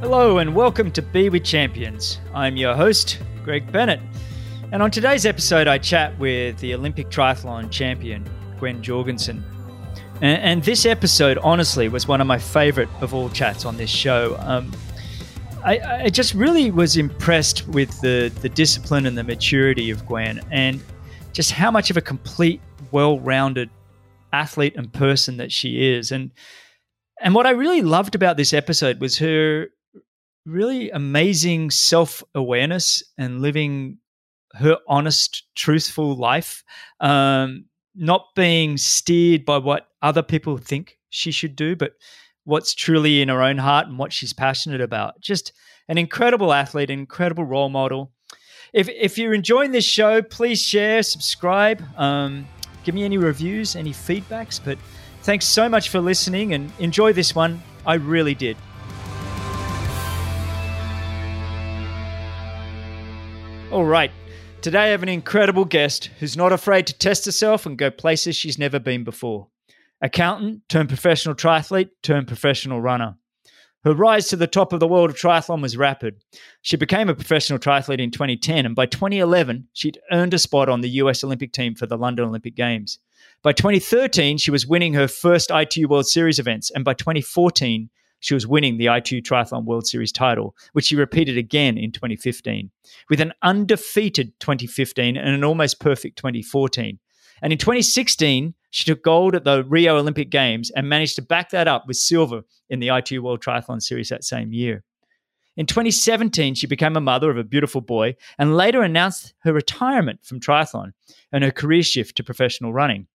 Hello and welcome to Be with Champions. I'm your host, Greg Bennett. And on today's episode, I chat with the Olympic triathlon champion, Gwen Jorgensen. And, and this episode, honestly, was one of my favorite of all chats on this show. Um, I, I, just really was impressed with the, the discipline and the maturity of Gwen and just how much of a complete, well rounded athlete and person that she is. And and what I really loved about this episode was her really amazing self awareness and living her honest, truthful life, um, not being steered by what other people think she should do, but what's truly in her own heart and what she's passionate about. Just an incredible athlete, incredible role model. If, if you're enjoying this show, please share, subscribe, um, give me any reviews, any feedbacks. But thanks so much for listening and enjoy this one. I really did. All right. Today I have an incredible guest who's not afraid to test herself and go places she's never been before. Accountant turned professional triathlete turned professional runner. Her rise to the top of the world of triathlon was rapid. She became a professional triathlete in 2010, and by 2011, she'd earned a spot on the US Olympic team for the London Olympic Games. By 2013, she was winning her first ITU World Series events, and by 2014, she was winning the ITU Triathlon World Series title, which she repeated again in 2015, with an undefeated 2015 and an almost perfect 2014. And in 2016, she took gold at the Rio Olympic Games and managed to back that up with silver in the ITU World Triathlon Series that same year. In 2017, she became a mother of a beautiful boy and later announced her retirement from triathlon and her career shift to professional running.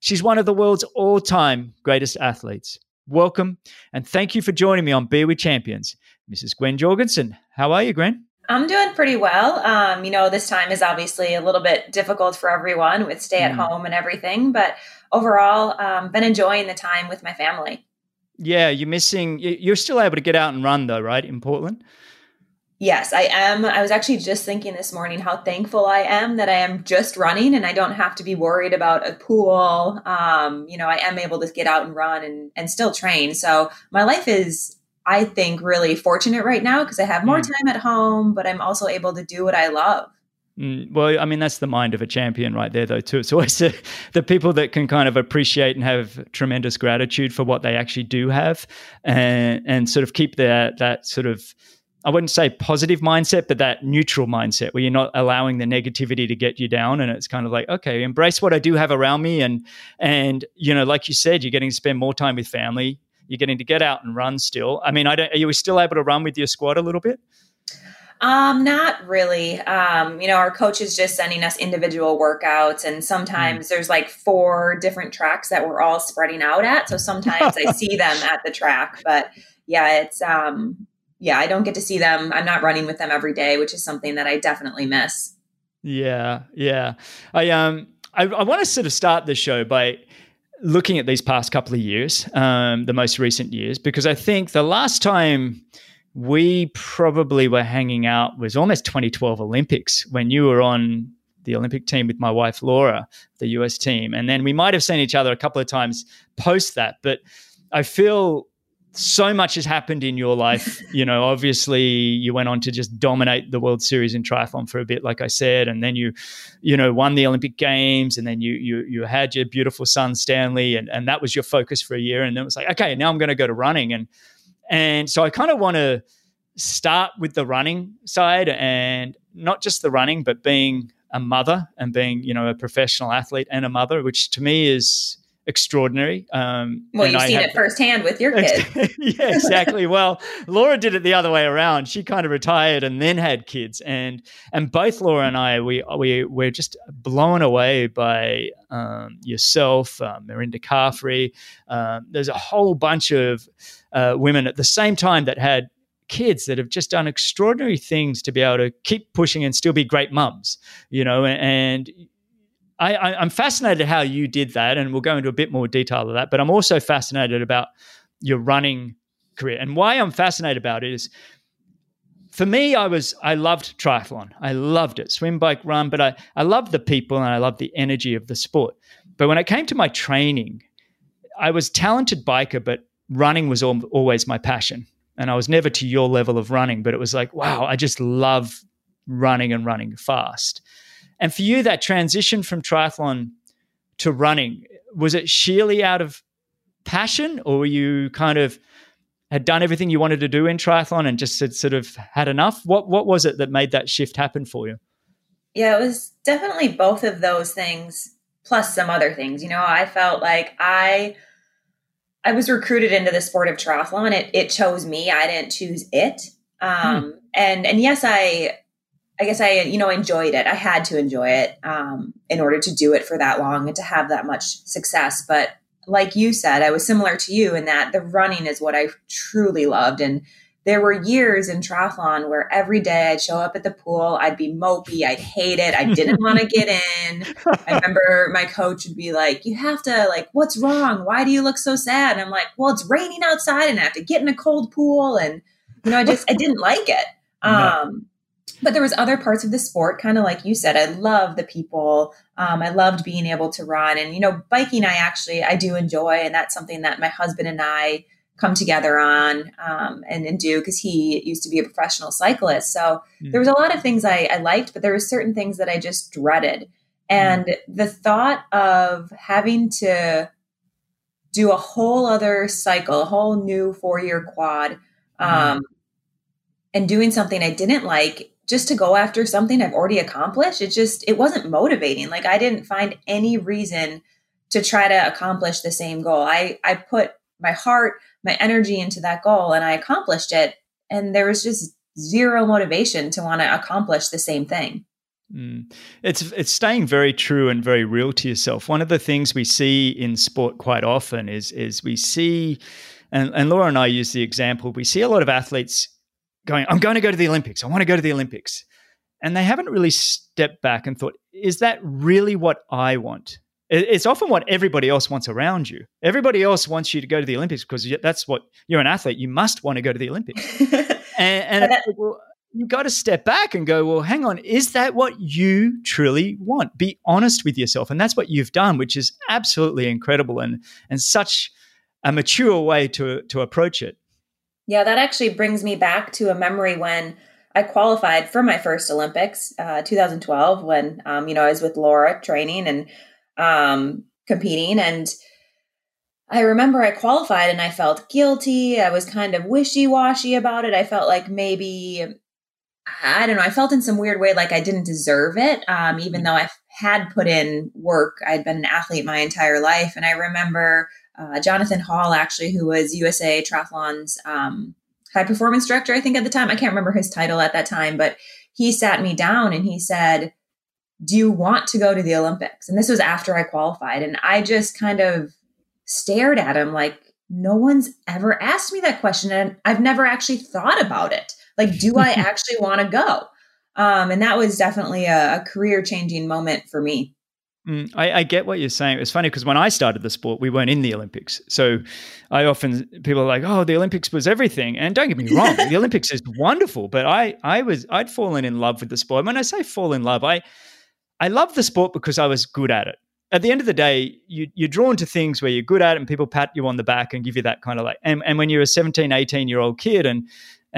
She's one of the world's all time greatest athletes welcome, and thank you for joining me on Be with Champions. Mrs. Gwen Jorgensen, how are you, Gwen? I'm doing pretty well. Um, you know, this time is obviously a little bit difficult for everyone with stay at mm. home and everything, but overall, um, been enjoying the time with my family. Yeah, you're missing. You're still able to get out and run, though, right, in Portland? Yes, I am. I was actually just thinking this morning how thankful I am that I am just running and I don't have to be worried about a pool. Um, you know, I am able to get out and run and, and still train. So my life is, I think, really fortunate right now because I have more mm. time at home, but I'm also able to do what I love. Mm, well, I mean, that's the mind of a champion right there, though, too. It's always the, the, people that can kind of appreciate and have tremendous gratitude for what they actually do have and, and sort of keep their, that sort of I wouldn't say positive mindset, but that neutral mindset where you're not allowing the negativity to get you down. And it's kind of like, okay, embrace what I do have around me. And, and, you know, like you said, you're getting to spend more time with family. You're getting to get out and run still. I mean, I don't, are you still able to run with your squad a little bit? Um, not really. Um, you know, our coach is just sending us individual workouts, and sometimes mm. there's like four different tracks that we're all spreading out at. So sometimes I see them at the track, but yeah, it's um yeah, I don't get to see them. I'm not running with them every day, which is something that I definitely miss. Yeah, yeah. I um I, I want to sort of start the show by looking at these past couple of years, um, the most recent years, because I think the last time we probably were hanging out was almost 2012 Olympics when you were on the Olympic team with my wife Laura, the US team, and then we might have seen each other a couple of times post that, but I feel so much has happened in your life. you know, obviously you went on to just dominate the World Series in triathlon for a bit, like I said, and then you, you know, won the Olympic Games, and then you you you had your beautiful son Stanley, and and that was your focus for a year, and then it was like, okay, now I'm going to go to running, and and so I kind of want to start with the running side, and not just the running, but being a mother and being you know a professional athlete and a mother, which to me is extraordinary. Um, well, you've I seen it firsthand with your kids. yeah, exactly. well, Laura did it the other way around. She kind of retired and then had kids, and and both Laura and I, we we we're just blown away by um, yourself, uh, Mirinda Carfrae. Um, there's a whole bunch of uh, women at the same time that had kids that have just done extraordinary things to be able to keep pushing and still be great mums, you know, and I, am fascinated how you did that, and we'll go into a bit more detail of that. But I'm also fascinated about your running career, and why I'm fascinated about it is, for me, I was I loved triathlon. I loved it, swim, bike, run. But I I loved the people and I loved the energy of the sport. But when it came to my training, I was talented biker, but running was al- always my passion. and I was never to your level of running, but it was like, wow, I just love running and running fast. And for you, that transition from triathlon to running, was it sheerly out of passion or were you kind of had done everything you wanted to do in triathlon and just had sort of had enough? What what was it that made that shift happen for you? Yeah, it was definitely both of those things plus some other things. You know, I felt like I I was recruited into the sport of triathlon. It it chose me. I didn't choose it. Um, hmm. and and yes, I I guess I you know enjoyed it. I had to enjoy it um, in order to do it for that long and to have that much success. But like you said, I was similar to you in that the running is what I truly loved and there were years in triathlon where every day I'd show up at the pool, I'd be mopey, I'd hate it, I didn't want to get in. I remember my coach would be like, "You have to like, what's wrong? Why do you look so sad?" And I'm like, "Well, it's raining outside, and I have to get in a cold pool." And you know, I just I didn't like it. Um, but there was other parts of the sport, kind of like you said. I love the people. Um, I loved being able to run, and you know, biking. I actually I do enjoy, and that's something that my husband and I come together on um, and, and do because he used to be a professional cyclist. So mm. there was a lot of things I, I, liked, but there were certain things that I just dreaded. And mm. the thought of having to do a whole other cycle, a whole new four year quad, hmm. um, mm. and doing something I didn't like just to go after something I've already accomplished, it just, it wasn't motivating. Like I didn't find any reason to try to accomplish the same goal. I, I put my heart, my energy into that goal and I accomplished it. And there was just zero motivation to want to accomplish the same thing. Mm. It's it's staying very true and very real to yourself. One of the things we see in sport quite often is is we see, and, and Laura and I use the example. We see a lot of athletes going, "I'm going to go to the Olympics. I want to go to the Olympics," and they haven't really stepped back and thought, "Is that really what I want?" it's often what everybody else wants around you. Everybody else wants you to go to the Olympics because that's what you're an athlete. You must want to go to the Olympics. and, and well, you got to step back and go, well, hang on, is that what you truly want? Be honest with yourself. And that's what you've done, which is absolutely incredible and, and such a mature way to, to approach it. Yeah, that actually brings me back to a memory when I qualified for my first Olympics, uh, 2012, when, um, you know, I was with Laura training and um, competing. And I remember I qualified and I felt guilty. I was kind of wishy washy about it. I felt like maybe, I don't know, I felt in some weird way like I didn't deserve it, um, even though I had put in work. I'd been an athlete my entire life. And I remember uh, Jonathan Hall, actually, who was USA Triathlon's um, high performance director, I think at the time. I can't remember his title at that time, but he sat me down and he said, do you want to go to the Olympics? And this was after I qualified. And I just kind of stared at him like, no one's ever asked me that question. And I've never actually thought about it. Like, do I actually want to go? Um, and that was definitely a, a career changing moment for me. Mm, I, I, get what you're saying. It's funny because when I started the sport, we weren't in the Olympics. So I often people are like, "Oh, the Olympics was everything." And don't get me wrong, the Olympics is wonderful. But I, I was, I'd fallen in love with the sport. When I say fall in love, I, I love the sport because I was good at it. At the end of the day, you, you're drawn to things where you're good at it and people pat you on the back and give you that kind of like, and, and when you're a 17, 18 year old kid and,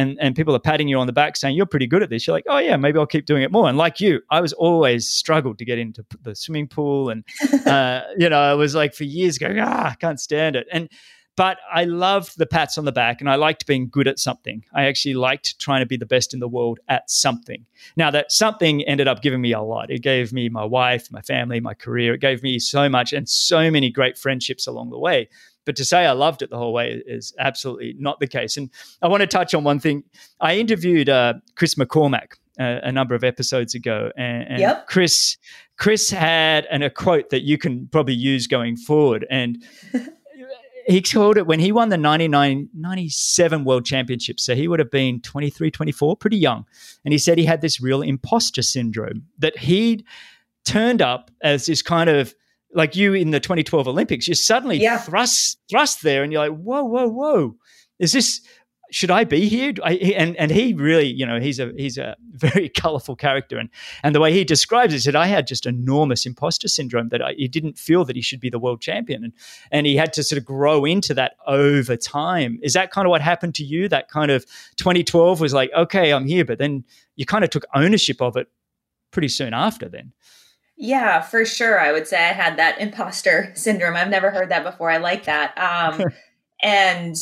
and, and people are patting you on the back saying, you're pretty good at this, you're like, oh yeah, maybe I'll keep doing it more. And like you, I was always struggled to get into the swimming pool. And, uh, you know, I was like for years going, ah, I can't stand it. And, but I loved the pats on the back and I liked being good at something. I actually liked trying to be the best in the world at something. Now, that something ended up giving me a lot. It gave me my wife, my family, my career. It gave me so much and so many great friendships along the way. But to say I loved it the whole way is absolutely not the case. And I want to touch on one thing. I interviewed uh, Chris McCormack uh, a number of episodes ago, and, and yep. Chris Chris had an, a quote that you can probably use going forward. And he called it when he won the 99, 97 World Championship. So he would have been 23, 24, pretty young. And he said he had this real imposter syndrome that he'd turned up as this kind of like you in the 2012 Olympics, you're suddenly yeah. thrust thrust there and you're like, whoa, whoa, whoa. Is this should I be here? I, and and he really, you know, he's a he's a very colorful character, and and the way he describes it, said I had just enormous imposter syndrome that I, he didn't feel that he should be the world champion, and and he had to sort of grow into that over time. Is that kind of what happened to you? That kind of 2012 was like, okay, I'm here, but then you kind of took ownership of it pretty soon after. Then, yeah, for sure. I would say I had that imposter syndrome. I've never heard that before. I like that. Um, and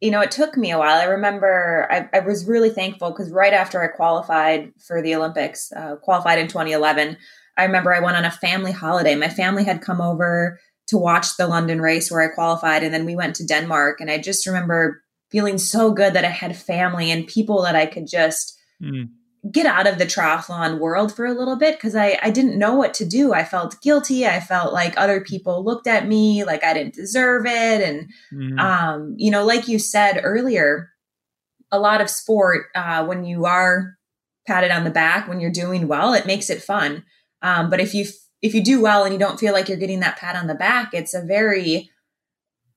you know, it took me a while. I remember I, I was really thankful because right after I qualified for the Olympics, uh, qualified in 2011, I remember I went on a family holiday. My family had come over to watch the London race where I qualified, and then we went to Denmark. And I just remember feeling so good that I had family and people that I could just mm get out of the triathlon world for a little bit because I, I didn't know what to do. I felt guilty. I felt like other people looked at me like I didn't deserve it. And, mm-hmm. um, you know, like you said earlier, a lot of sport, uh, when you are patted on the back, when you're doing well, it makes it fun. Um, but if you, if you do well and you don't feel like you're getting that pat on the back, it's a very,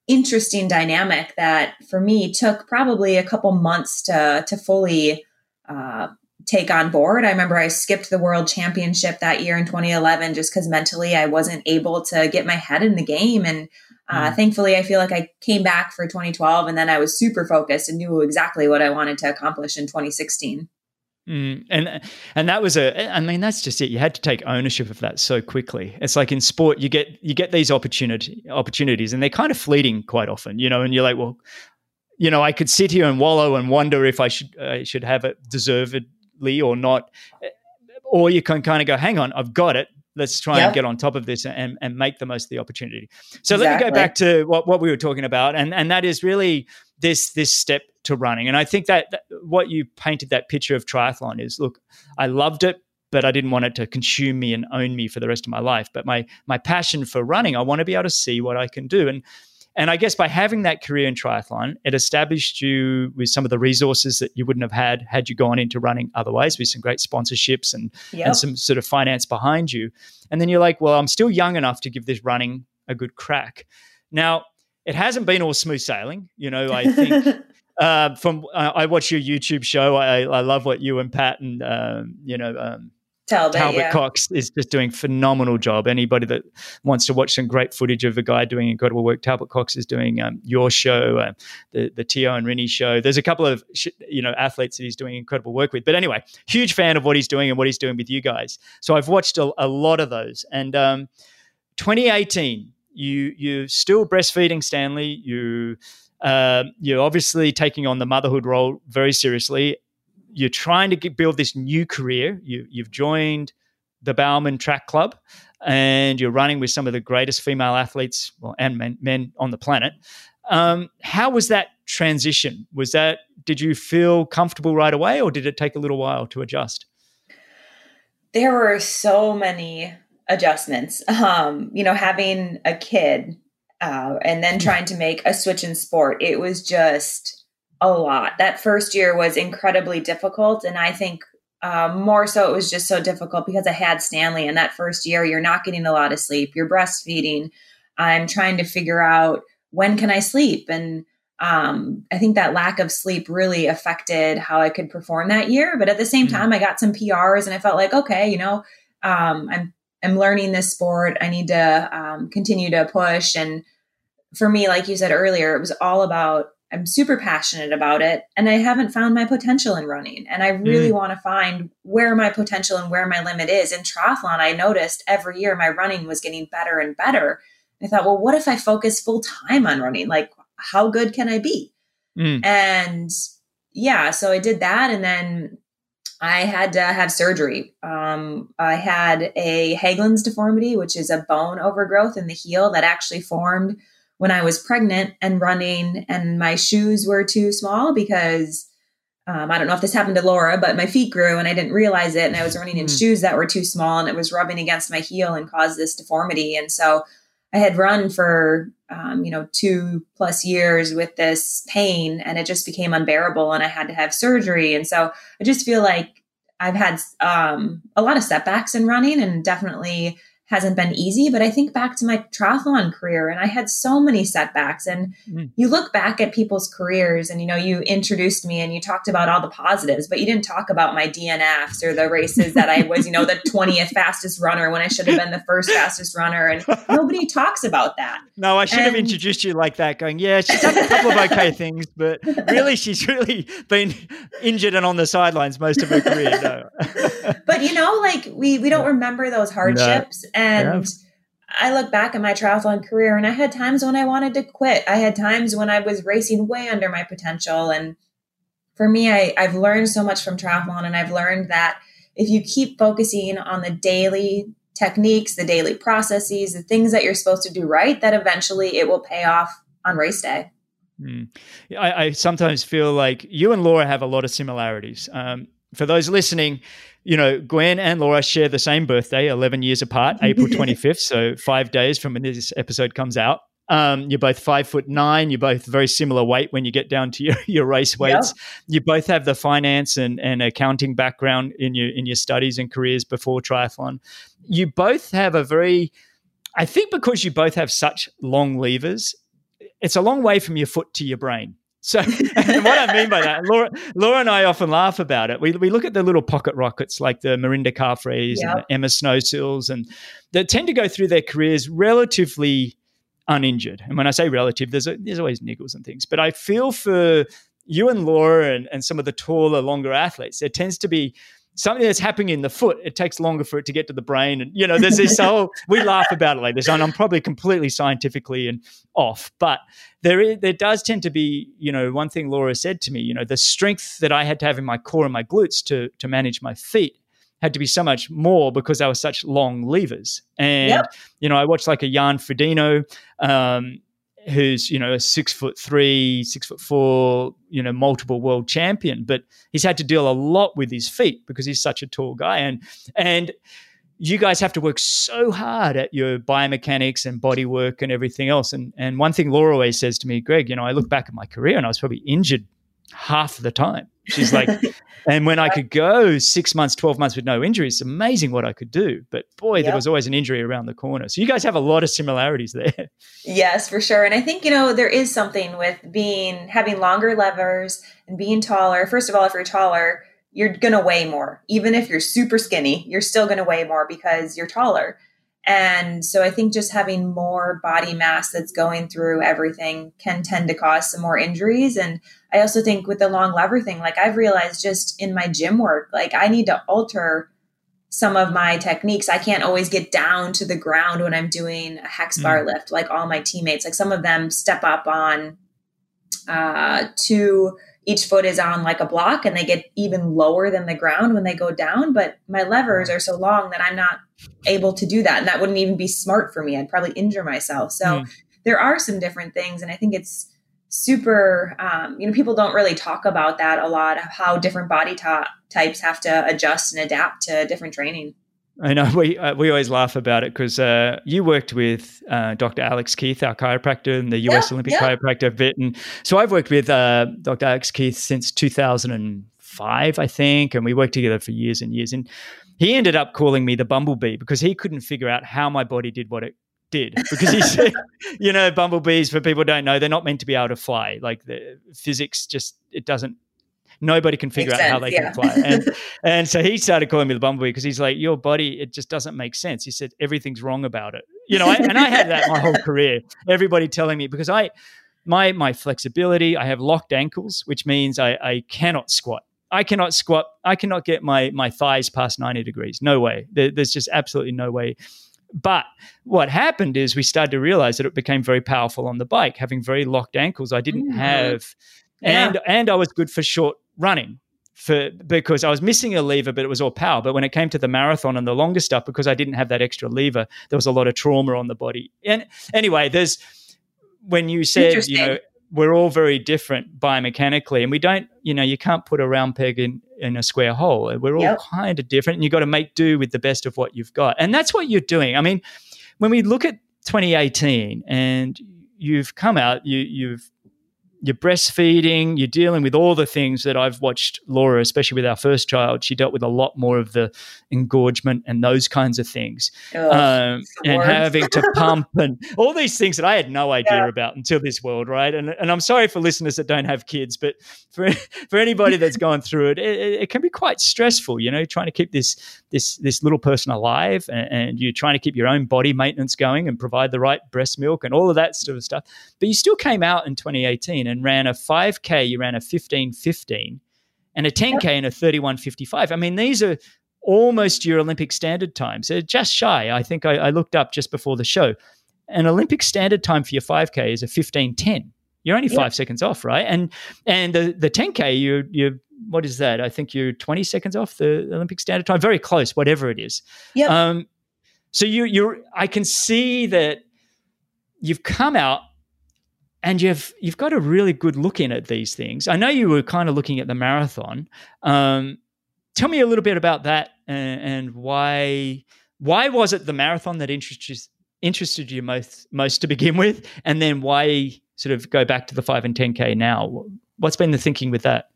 interesting dynamic that for me took probably a couple months to to fully uh, take on board. I remember I skipped the world championship that year in 2011 just because mentally I wasn't able to get my head in the game. And uh, mm. thankfully, I feel like I came back for 2012 and then I was super focused and knew exactly what I wanted to accomplish in 2016. Mm, and and that was a I mean that's just it. You had to take ownership of that so quickly. It's like in sport, you get you get these opportunity opportunities, and they're kind of fleeting quite often, you know. And you're like, well, you know, I could sit here and wallow and wonder if I should I should have it deserved or not. Or you can kind of go, hang on, I've got it. Let's try and get on top of this and, and make the most of the opportunity. So exactly. let me go back to what, what we were talking about. And, and that is really this, this step to running. And I think that, that what you painted that picture of triathlon is look, I loved it, but I didn't want it to consume me and own me for the rest of my life. But my my passion for running, I want to be able to see what I can do. And and I guess by having that career in triathlon, it established you with some of the resources that you wouldn't have had had you gone into running otherwise, with some great sponsorships and, yep. and some sort of finance behind you. And then you're like, well, I'm still young enough to give this running a good crack. Now, it hasn't been all smooth sailing. You know, I think. Uh, from uh, I watch your YouTube show. I, I love what you and Pat and um, you know um, Talbot, Talbot yeah. Cox is just doing phenomenal job. Anybody that wants to watch some great footage of a guy doing incredible work, Talbot Cox is doing um, your show, uh, the the Tio and Rinny show. There's a couple of sh- you know athletes that he's doing incredible work with. But anyway, huge fan of what he's doing and what he's doing with you guys. So I've watched a, a lot of those. And um, 2018, you you're still breastfeeding Stanley. You uh, you're obviously taking on the motherhood role very seriously you're trying to get, build this new career. You, you've joined the Bowerman Track Club, and you're running with some of the greatest female athletes well, and men, men on the planet. Um, how was that transition? Was that did you feel comfortable right away, or did it take a little while to adjust? There were so many adjustments. Um, you know, having a kid uh, and then trying to make a switch in sport, it was just a lot. That first year was incredibly difficult. And I think uh, more so it was just so difficult because I had Stanley. And that first year, you're not getting a lot of sleep, you're breastfeeding. I'm trying to figure out when can I sleep? And um, I think that lack of sleep really affected how I could perform that year. But at the same mm-hmm. time, I got some PRs and I felt like, okay, you know, um, I'm I'm learning this sport. I need to um, continue to push. And for me, like you said earlier, it was all about I'm super passionate about it and I haven't found my potential in running. And I really mm. want to find where my potential and where my limit is. In triathlon, I noticed every year my running was getting better and better. I thought, well, what if I focus full time on running? Like, how good can I be? Mm. And yeah, so I did that. And then I had to have surgery. Um, I had a Haglund's deformity, which is a bone overgrowth in the heel that actually formed when I was pregnant and running, and my shoes were too small because um, I don't know if this happened to Laura, but my feet grew and I didn't realize it. And I was running in mm. shoes that were too small and it was rubbing against my heel and caused this deformity. And so I had run for, um, you know, two plus years with this pain and it just became unbearable and I had to have surgery. And so I just feel like I've had um, a lot of setbacks in running and definitely hasn't been easy, but I think back to my triathlon career and I had so many setbacks. And mm. you look back at people's careers and, you know, you introduced me and you talked about all the positives, but you didn't talk about my DNFs or the races that I was, you know, the 20th fastest runner when I should have been the first fastest runner. And nobody talks about that. No, I should and, have introduced you like that, going, yeah, she's done a couple of okay things, but really she's really been injured and on the sidelines most of her career. No. But, you know, like we, we don't remember those hardships. No and yeah. I look back at my triathlon career and I had times when I wanted to quit. I had times when I was racing way under my potential. And for me, I, I've learned so much from triathlon and I've learned that if you keep focusing on the daily techniques, the daily processes, the things that you're supposed to do right, that eventually it will pay off on race day. Mm. I, I, sometimes feel like you and Laura have a lot of similarities. Um, for those listening, you know, Gwen and Laura share the same birthday, 11 years apart, April 25th. So five days from when this episode comes out. Um, you're both five foot nine. You're both very similar weight when you get down to your, your race weights. Yeah. You both have the finance and, and accounting background in your in your studies and careers before triathlon. You both have a very, I think, because you both have such long levers, it's a long way from your foot to your brain. So, what I mean by that, Laura, Laura and I often laugh about it. We, we look at the little pocket rockets like the Mirinda Carfraes yep. and the Emma Snowsills, and that tend to go through their careers relatively uninjured. And when I say relative, there's a, there's always niggles and things. But I feel for you and Laura and, and some of the taller, longer athletes, there tends to be something that's happening in the foot, it takes longer for it to get to the brain. And, you know, there's this whole, we laugh about it like this, and I'm probably completely scientifically and off, but there is, there does tend to be, you know, one thing Laura said to me, you know, the strength that I had to have in my core and my glutes to, to manage my feet had to be so much more because they were such long levers. And, yep. you know, I watched like a Jan Frodeno, um, who's you know a six foot three, six foot four, you know, multiple world champion, but he's had to deal a lot with his feet because he's such a tall guy, and and you guys have to work so hard at your biomechanics and body work and everything else. And and one thing Laura always says to me, Greg, you know, I look back at my career and I was probably injured half the time. She's like, and when I could go six months, 12 months with no injuries, it's amazing what I could do. But boy, yep. there was always an injury around the corner. So you guys have a lot of similarities there. Yes, for sure. And I think, you know, there is something with being, having longer levers and being taller. First of all, if you're taller, you're going to weigh more. Even if you're super skinny, you're still going to weigh more because you're taller. And so I think just having more body mass that's going through everything can tend to cause some more injuries. And I also think with the long lever thing, like I've realized just in my gym work, like I need to alter some of my techniques. I can't always get down to the ground when I'm doing a hex bar mm. lift, like all my teammates. Like some of them step up on uh, two each foot is on like a block and they get even lower than the ground when they go down. But my levers are so long that I'm not able to do that. And that wouldn't even be smart for me. I'd probably injure myself. So mm. there are some different things. And I think it's super, um, you know, people don't really talk about that a lot, of how different body types have to adjust and adapt to different training. I know we uh, we always laugh about it because uh, you worked with uh, Dr. Alex Keith, our chiropractor, and the U.S. Yeah, Olympic yeah. chiropractor vet, and so I've worked with uh, Dr. Alex Keith since 2005, I think, and we worked together for years and years. And he ended up calling me the bumblebee because he couldn't figure out how my body did what it did because he said, you know, bumblebees for people don't know they're not meant to be able to fly. Like the physics just it doesn't nobody can figure Makes out sense, how they yeah. can fly. And and so he started calling me the bumblebee because he's like, your body, it just doesn't make sense. He said everything's wrong about it. You know, I, and I had that my whole career. Everybody telling me because I my my flexibility, I have locked ankles, which means I, I cannot squat. I cannot squat. I cannot get my my thighs past 90 degrees. No way. There, there's just absolutely no way. But what happened is we started to realize that it became very powerful on the bike, having very locked ankles. I didn't mm-hmm. have, and yeah. and I was good for short running for because I was missing a lever, but it was all power. But when it came to the marathon and the longer stuff, because I didn't have that extra lever, there was a lot of trauma on the body. And anyway, there's when you said you know we're all very different biomechanically, and we don't you know you can't put a round peg in in a square hole. We're all yep. kind of different, and you've got to make do with the best of what you've got, and that's what you're doing. I mean, when we look at 2018 and you've come out, you you've you're breastfeeding, you're dealing with all the things that I've watched Laura, especially with our first child. She dealt with a lot more of the engorgement and those kinds of things, um, and having to pump and all these things that I had no idea yeah. about until this world, right? And and I'm sorry for listeners that don't have kids, but for for anybody that's gone through it, it, it can be quite stressful. You know, trying to keep this this this little person alive, and, and you're trying to keep your own body maintenance going and provide the right breast milk and all of that sort of stuff. But you still came out in 2018 and ran a 5K, you ran a 1515 and a 10K and a 3155. I mean, these are almost your Olympic standard times. They're just shy. I think I, I looked up just before the show. An Olympic standard time for your 5K is a 1510. You're only five seconds off, right? And and the, the 10K, you you what is that? I think you're 20 seconds off the Olympic standard time. Very close, whatever it is. Yeah. Um, so you you're I can see that you've come out and you've you've got a really good look in at these things. I know you were kind of looking at the marathon. Um, tell me a little bit about that and, and, why why was it the marathon that interested interested you most most to begin with, and then why sort of go back to the five and ten k now? What's been the thinking with that?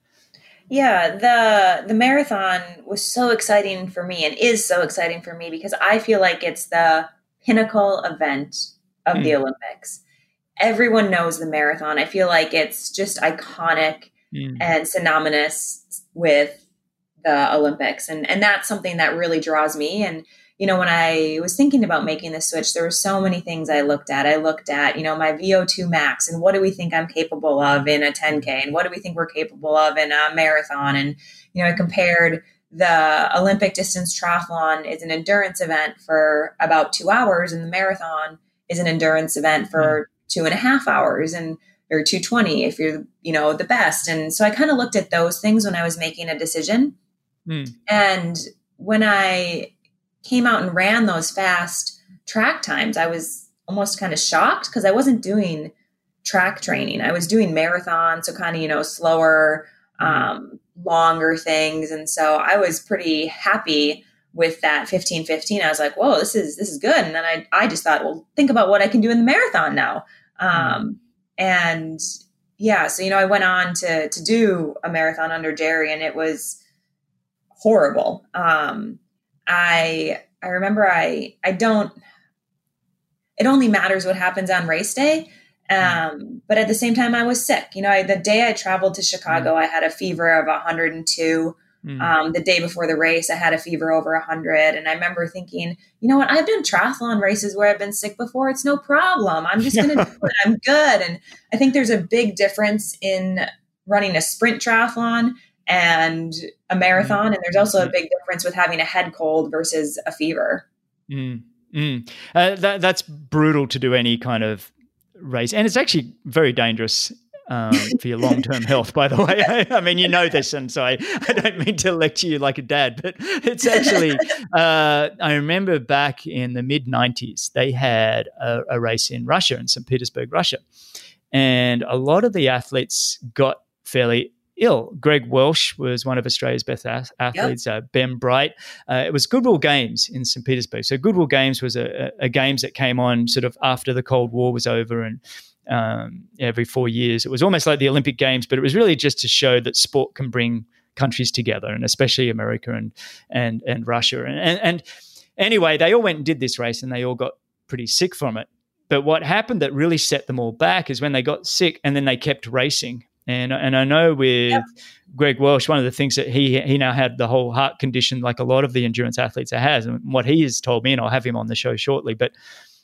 Yeah, the the marathon was so exciting for me and is so exciting for me because I feel like it's the pinnacle event of mm. the hmm. Olympics everyone knows the marathon. I feel like it's just iconic mm. and synonymous with the Olympics. And and that's something that really draws me. And, you know, when I was thinking about making the switch, there were so many things I looked at. I looked at, you know, my VO2 max and what do we think I'm capable of in a 10K and what do we think we're capable of in a marathon? And, you know, I compared the Olympic distance triathlon is an endurance event for about two hours, and the marathon is an endurance event for two and a half hours and or 220 if you're you know the best. And so i kind of looked at those things when i was making a decision. Mm. and when i came out and ran those fast track times i was almost kind of shocked because i wasn't doing track training. I was doing marathon so kind of you know slower hmm. um, longer things. And so i was pretty happy with that 15 15 i was like whoa this is this is good. And then i i just thought well think about what i can do in the marathon now um, and yeah, so you know, I went on to to do a marathon under Jerry, and it was horrible. Um, I I remember I I don't. It only matters what happens on race day. Um, but at the same time, I was sick. You know, I, the day I traveled to Chicago, I had a fever of 102. Mm. Um, the day before the race, I had a fever over 100. And I remember thinking, you know what? I've done triathlon races where I've been sick before. It's no problem. I'm just going to do it. I'm good. And I think there's a big difference in running a sprint triathlon and a marathon. Mm. And there's also a big difference with having a head cold versus a fever. Mm. Mm. Uh, that, that's brutal to do any kind of race. And it's actually very dangerous um, for your long term health, by the way. I, I, mean, you know this, and so I, I don't mean to lecture you like a dad, but it's actually, uh, I remember back in the mid 90s, they had a, a race in Russia, in St. Petersburg, Russia. And a lot of the athletes got fairly ill. Greg Welch was one of Australia's best athletes. Yep. Uh, ben Bright. Uh, it was Goodwill Games in St. Petersburg. So Goodwill Games was a, a, a, games that came on sort of after the Cold War was over, and um, every four years. It was almost like the Olympic Games, but it was really just to show that sport can bring countries together, and especially America and and and Russia. And, and, and anyway, they all went and did this race, and they all got pretty sick from it. But what happened that really set them all back is when they got sick, and then they kept racing. And and I know with. Greg Welch, one of the things that he he now had the whole heart condition, like a lot of the endurance athletes has, and what he has told me, and I'll have him on the show shortly, but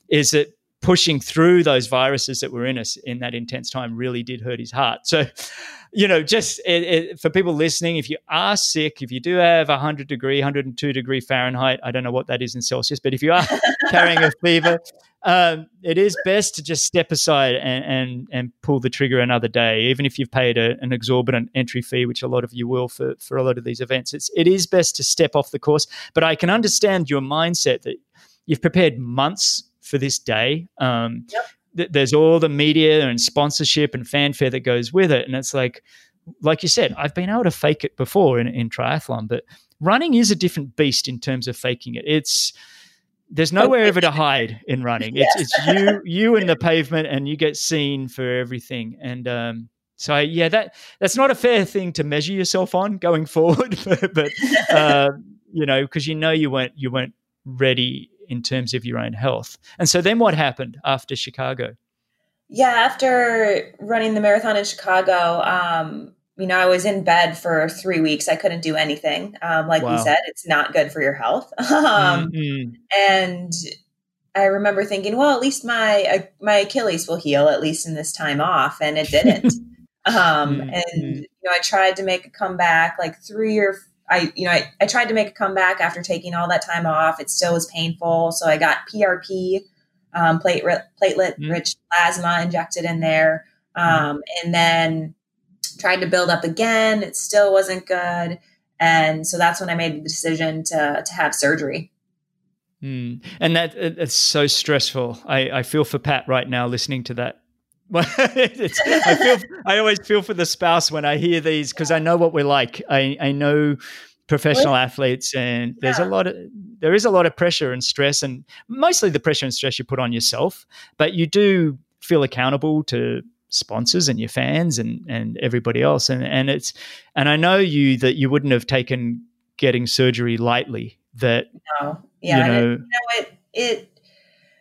is that pushing through those viruses that were in us in that intense time really did hurt his heart. So, you know, just it, it, for people listening, if you are sick, if you do have 100 degree, 102 degree Fahrenheit, I don't know what that is in Celsius, but if you are carrying a fever, um, it is best to just step aside and, and, and pull the trigger another day, even if you've paid a, an exorbitant entry fee, which a lot of you will for, for a lot of these events. It's, it is best to step off the course, but I can understand your mindset that you've prepared months for this day. Um, yep. th- there's all the media and sponsorship and fanfare that goes with it, and it's like, like you said, I've been able to fake it before in, in triathlon, but running is a different beast in terms of faking it. It's there's nowhere ever to hide in running. It's it's you you in the pavement, and you get seen for everything. And um, so yeah, that that's not a fair thing to measure yourself on going forward, but, but uh, you know, because you know you weren't you weren't ready in terms of your own health. And so then what happened after Chicago? Yeah, after running the marathon in Chicago, um, you know, I was in bed for three weeks. I couldn't do anything. Um, like wow. you said, it's not good for your health. um, mm-hmm. And I remember thinking, well, at least my uh, my Achilles will heal at least in this time off, and it didn't. um, mm-hmm. And you know, I tried to make a comeback like three or I, you know, I, I tried to make a comeback after taking all that time off. It still was painful. So I got PRP, um, platelet, platelet mm. rich plasma injected in there. Mm. Um, and then tried to build up again. It still wasn't good. And so that's when I made the decision to, to have surgery. Mm. And that it's so stressful. I, I feel for Pat right now listening to that I feel I always feel for the spouse when I hear these because I know what we're like. I, I know professional athletes and there's yeah. a lot of there is a lot of pressure and stress and mostly the pressure and stress you put on yourself, but you do feel accountable to sponsors and your fans and and everybody else and and it's and I know you that you wouldn't have taken getting surgery lightly that no. yeah you know, it, you know it it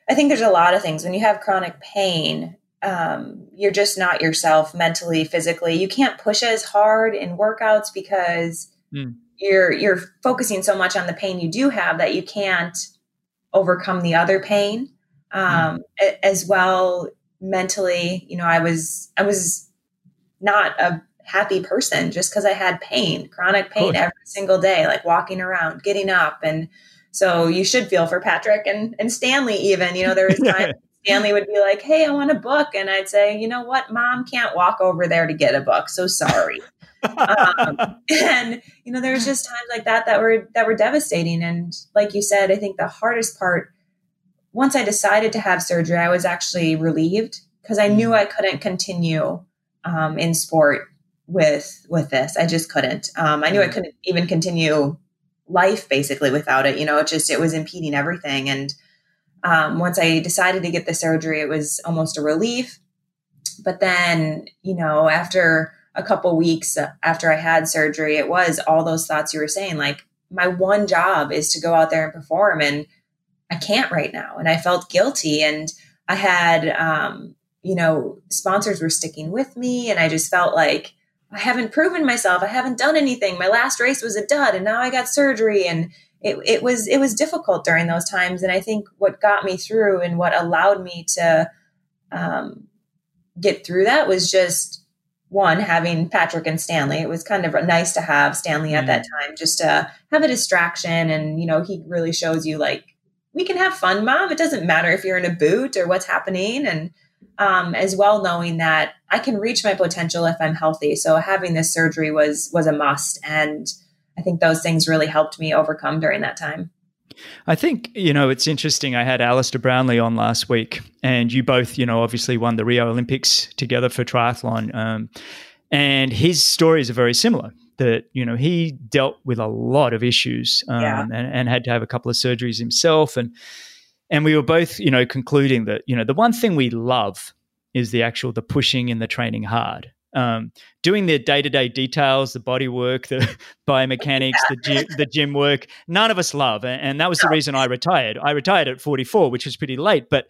I think there's a lot of things when you have chronic pain um, you're just not yourself mentally, physically. You can't push as hard in workouts because mm. you're you're focusing so much on the pain you do have that you can't overcome the other pain. Um, mm. As well, mentally, you know, I was I was not a happy person just because I had pain, chronic pain every single day, like walking around, getting up, and so you should feel for Patrick and and Stanley. Even you know, there was time Stanley would be like, Hey, I want a book. And I'd say, You know what? Mom can't walk over there to get a book. So sorry. um, and you know there's just times like that that were that were devastating and like you said i think the hardest part once i decided to have surgery i was actually relieved because i knew i couldn't continue um, in sport with with this i just couldn't um, i knew i couldn't even continue life basically without it you know it just it was impeding everything and um, once I decided to get the surgery, it was almost a relief. But then, you know, after a couple weeks after I had surgery, it was all those thoughts you were saying, like, my one job is to go out there and perform, and I can't right now. And I felt guilty. And I had, um, you know, sponsors were sticking with me, and I just felt like, I haven't proven myself. I haven't done anything. My last race was a dud, and now I got surgery. And it, it was it was difficult during those times. And i think what got me through and what allowed me to um, get through that was just one having patrick and stanley. It was kind of nice to have stanley at mm. that time just to have a distraction. And you know he really shows you like we can have fun mom. It doesn't matter if you're in a boot or what's happening. And um, as well knowing that i can reach my potential if i'm healthy. So having this surgery was was a must. And I think those things really helped me overcome during that time. I think, you know, it's interesting. I had Alistair Brownlee on last week, and you both, you know, obviously won the Rio Olympics together for triathlon. Um, and his stories are very similar that, you know, he dealt with a lot of issues um, yeah. and, and had to have a couple of surgeries himself. And, and we were both, you know, concluding that, you know, the one thing we love is the actual, the pushing and the training hard um, doing the day to day details, the body work, the biomechanics, the gym, the gym work. None of us love, and that was the reason I retired. I retired at 44, which was pretty late, but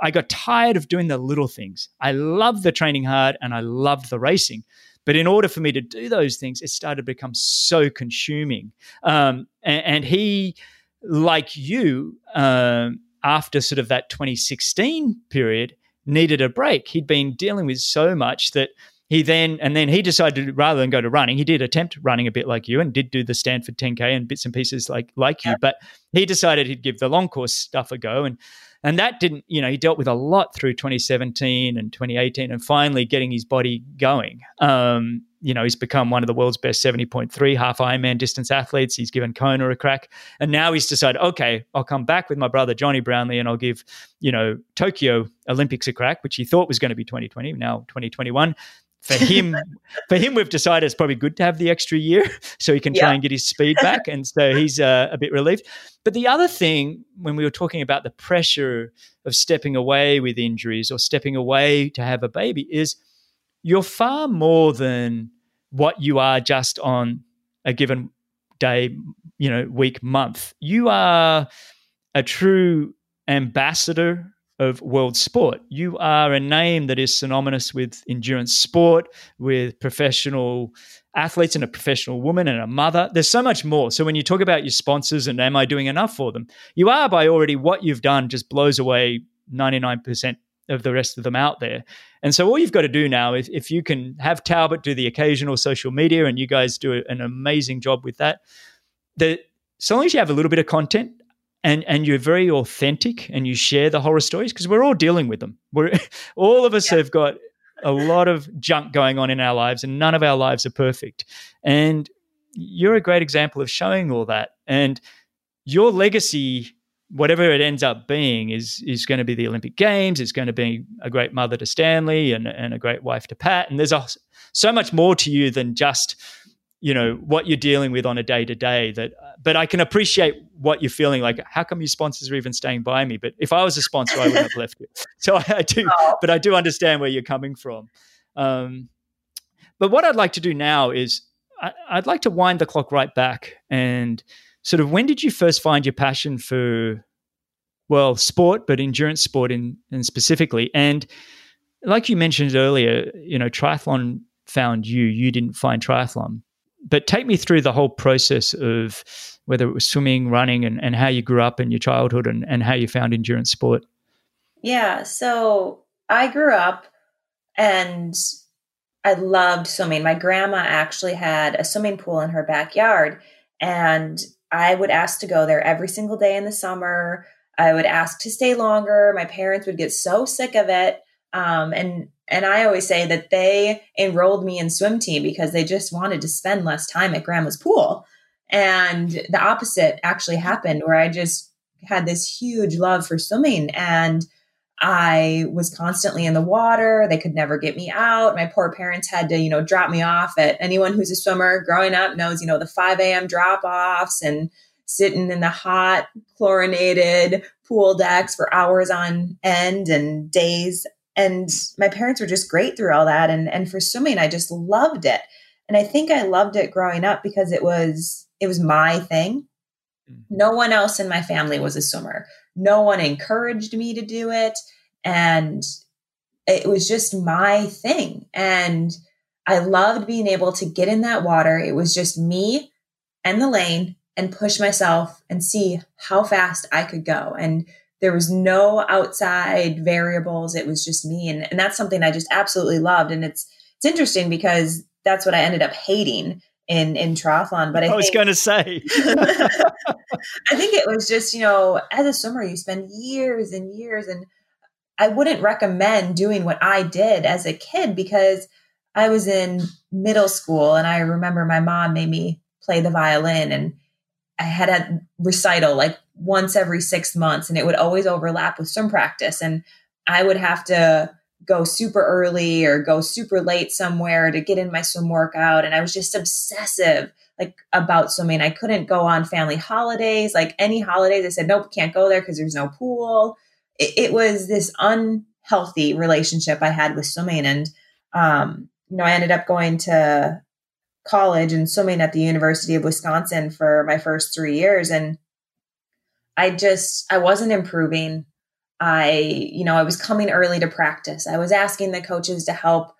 I got tired of doing the little things. I loved the training hard, and I loved the racing. But in order for me to do those things, it started to become so consuming. Um, and, and, he, like you, um, after sort of that 2016 period, needed a break. He'd been dealing with so much that he then and then he decided rather than go to running, he did attempt running a bit like you and did do the Stanford 10K and bits and pieces like like you, but he decided he'd give the long course stuff a go and and that didn't, you know, he dealt with a lot through 2017 and 2018 and finally getting his body going. Um, you know, he's become one of the world's best 70.3 half Ironman distance athletes. He's given Kona a crack. And now he's decided, okay, I'll come back with my brother, Jonny Brownlee, and I'll give, you know, Tokyo Olympics a crack, which he thought was going to be 2020, now 2021 for him, for him, we've decided it's probably good to have the extra year so he can try and get his speed back, and so he's uh, a bit relieved. But the other thing, when we were talking about the pressure of stepping away with injuries or stepping away to have a baby, is you're far more than what you are just on a given day, you know, week, month. You are a true ambassador of world sport. You are a name that is synonymous with endurance sport, with professional athletes and a professional woman and a mother. There's so much more. So when you talk about your sponsors and am I doing enough for them, you are by already what you've done just blows away 99% of the rest of them out there. And so all you've got to do now is if you can have Talbot do the occasional social media and you guys do an amazing job with that, that so long as you have a little bit of content and and you're very authentic and you share the horror stories because we're all dealing with them. We're all of us yeah. have got a lot of junk going on in our lives, and none of our lives are perfect. And you're a great example of showing all that. And your legacy, whatever it ends up being, is is going to be the Olympic Games. It's going to be a great mother to Stanley and and a great wife to Pat. And there's a, so much more to you than just you know what you're dealing with on a day to day that but i can appreciate what you're feeling like how come your sponsors are even staying by me? But if i was a sponsor i wouldn't have left you. So I, I, do oh. but i do understand where you're coming from. Um, but what i'd like to do now is I, i'd like to wind the clock right back and sort of when did you first find your passion for well sport but endurance sport in, in specifically? And like you mentioned earlier you know triathlon found you. You didn't find triathlon but take me through the whole process of whether it was swimming, running, and, and how you grew up in your childhood and, and how you found endurance sport. Yeah. So I grew up and I loved swimming. My grandma actually had a swimming pool in her backyard, and I would ask to go there every single day in the summer. I would ask to stay longer. My parents would get so sick of it. Um, and and I always say that they enrolled me in swim team because they just wanted to spend less time at grandma's pool. And the opposite actually happened where I just had this huge love for swimming and I was constantly in the water. They could never get me out. My poor parents had to, you know, drop me off at anyone who's a swimmer growing up knows, you know, the 5 a.m. drop offs and sitting in the hot, chlorinated pool decks for hours on end and days and my parents were just great through all that. And and for swimming i just loved it. And i think i loved it growing up because it was it was my thing. Mm-hmm. no one else in my family was a swimmer. No one encouraged me to do it. And it was just my thing. And i loved being able to get in that water. It was just me and the lane and push myself and see how fast i could go. And there was no outside variables. It was just me. And, and that's something I just absolutely loved. And it's, it's interesting because that's what I ended up hating in, in triathlon. But I, I was going to say, I think it was just, you know, as a swimmer, you spend years and years and I wouldn't recommend doing what I did as a kid because I was in middle school and I remember my mom made me play the violin and I had a recital like once every six months and it would always overlap with swim practice. And I would have to go super early or go super late somewhere to get in my swim workout. And I was just obsessive like about swimming. I couldn't go on family holidays, like any holidays. I said, nope, can't go there because there's no pool. It, it, was this unhealthy relationship I had with swimming. And, um, you know, I ended up going to college and swimming at the University of Wisconsin for my first three years. And I just, I wasn't improving. I, you know, I was coming early to practice. I was asking the coaches to help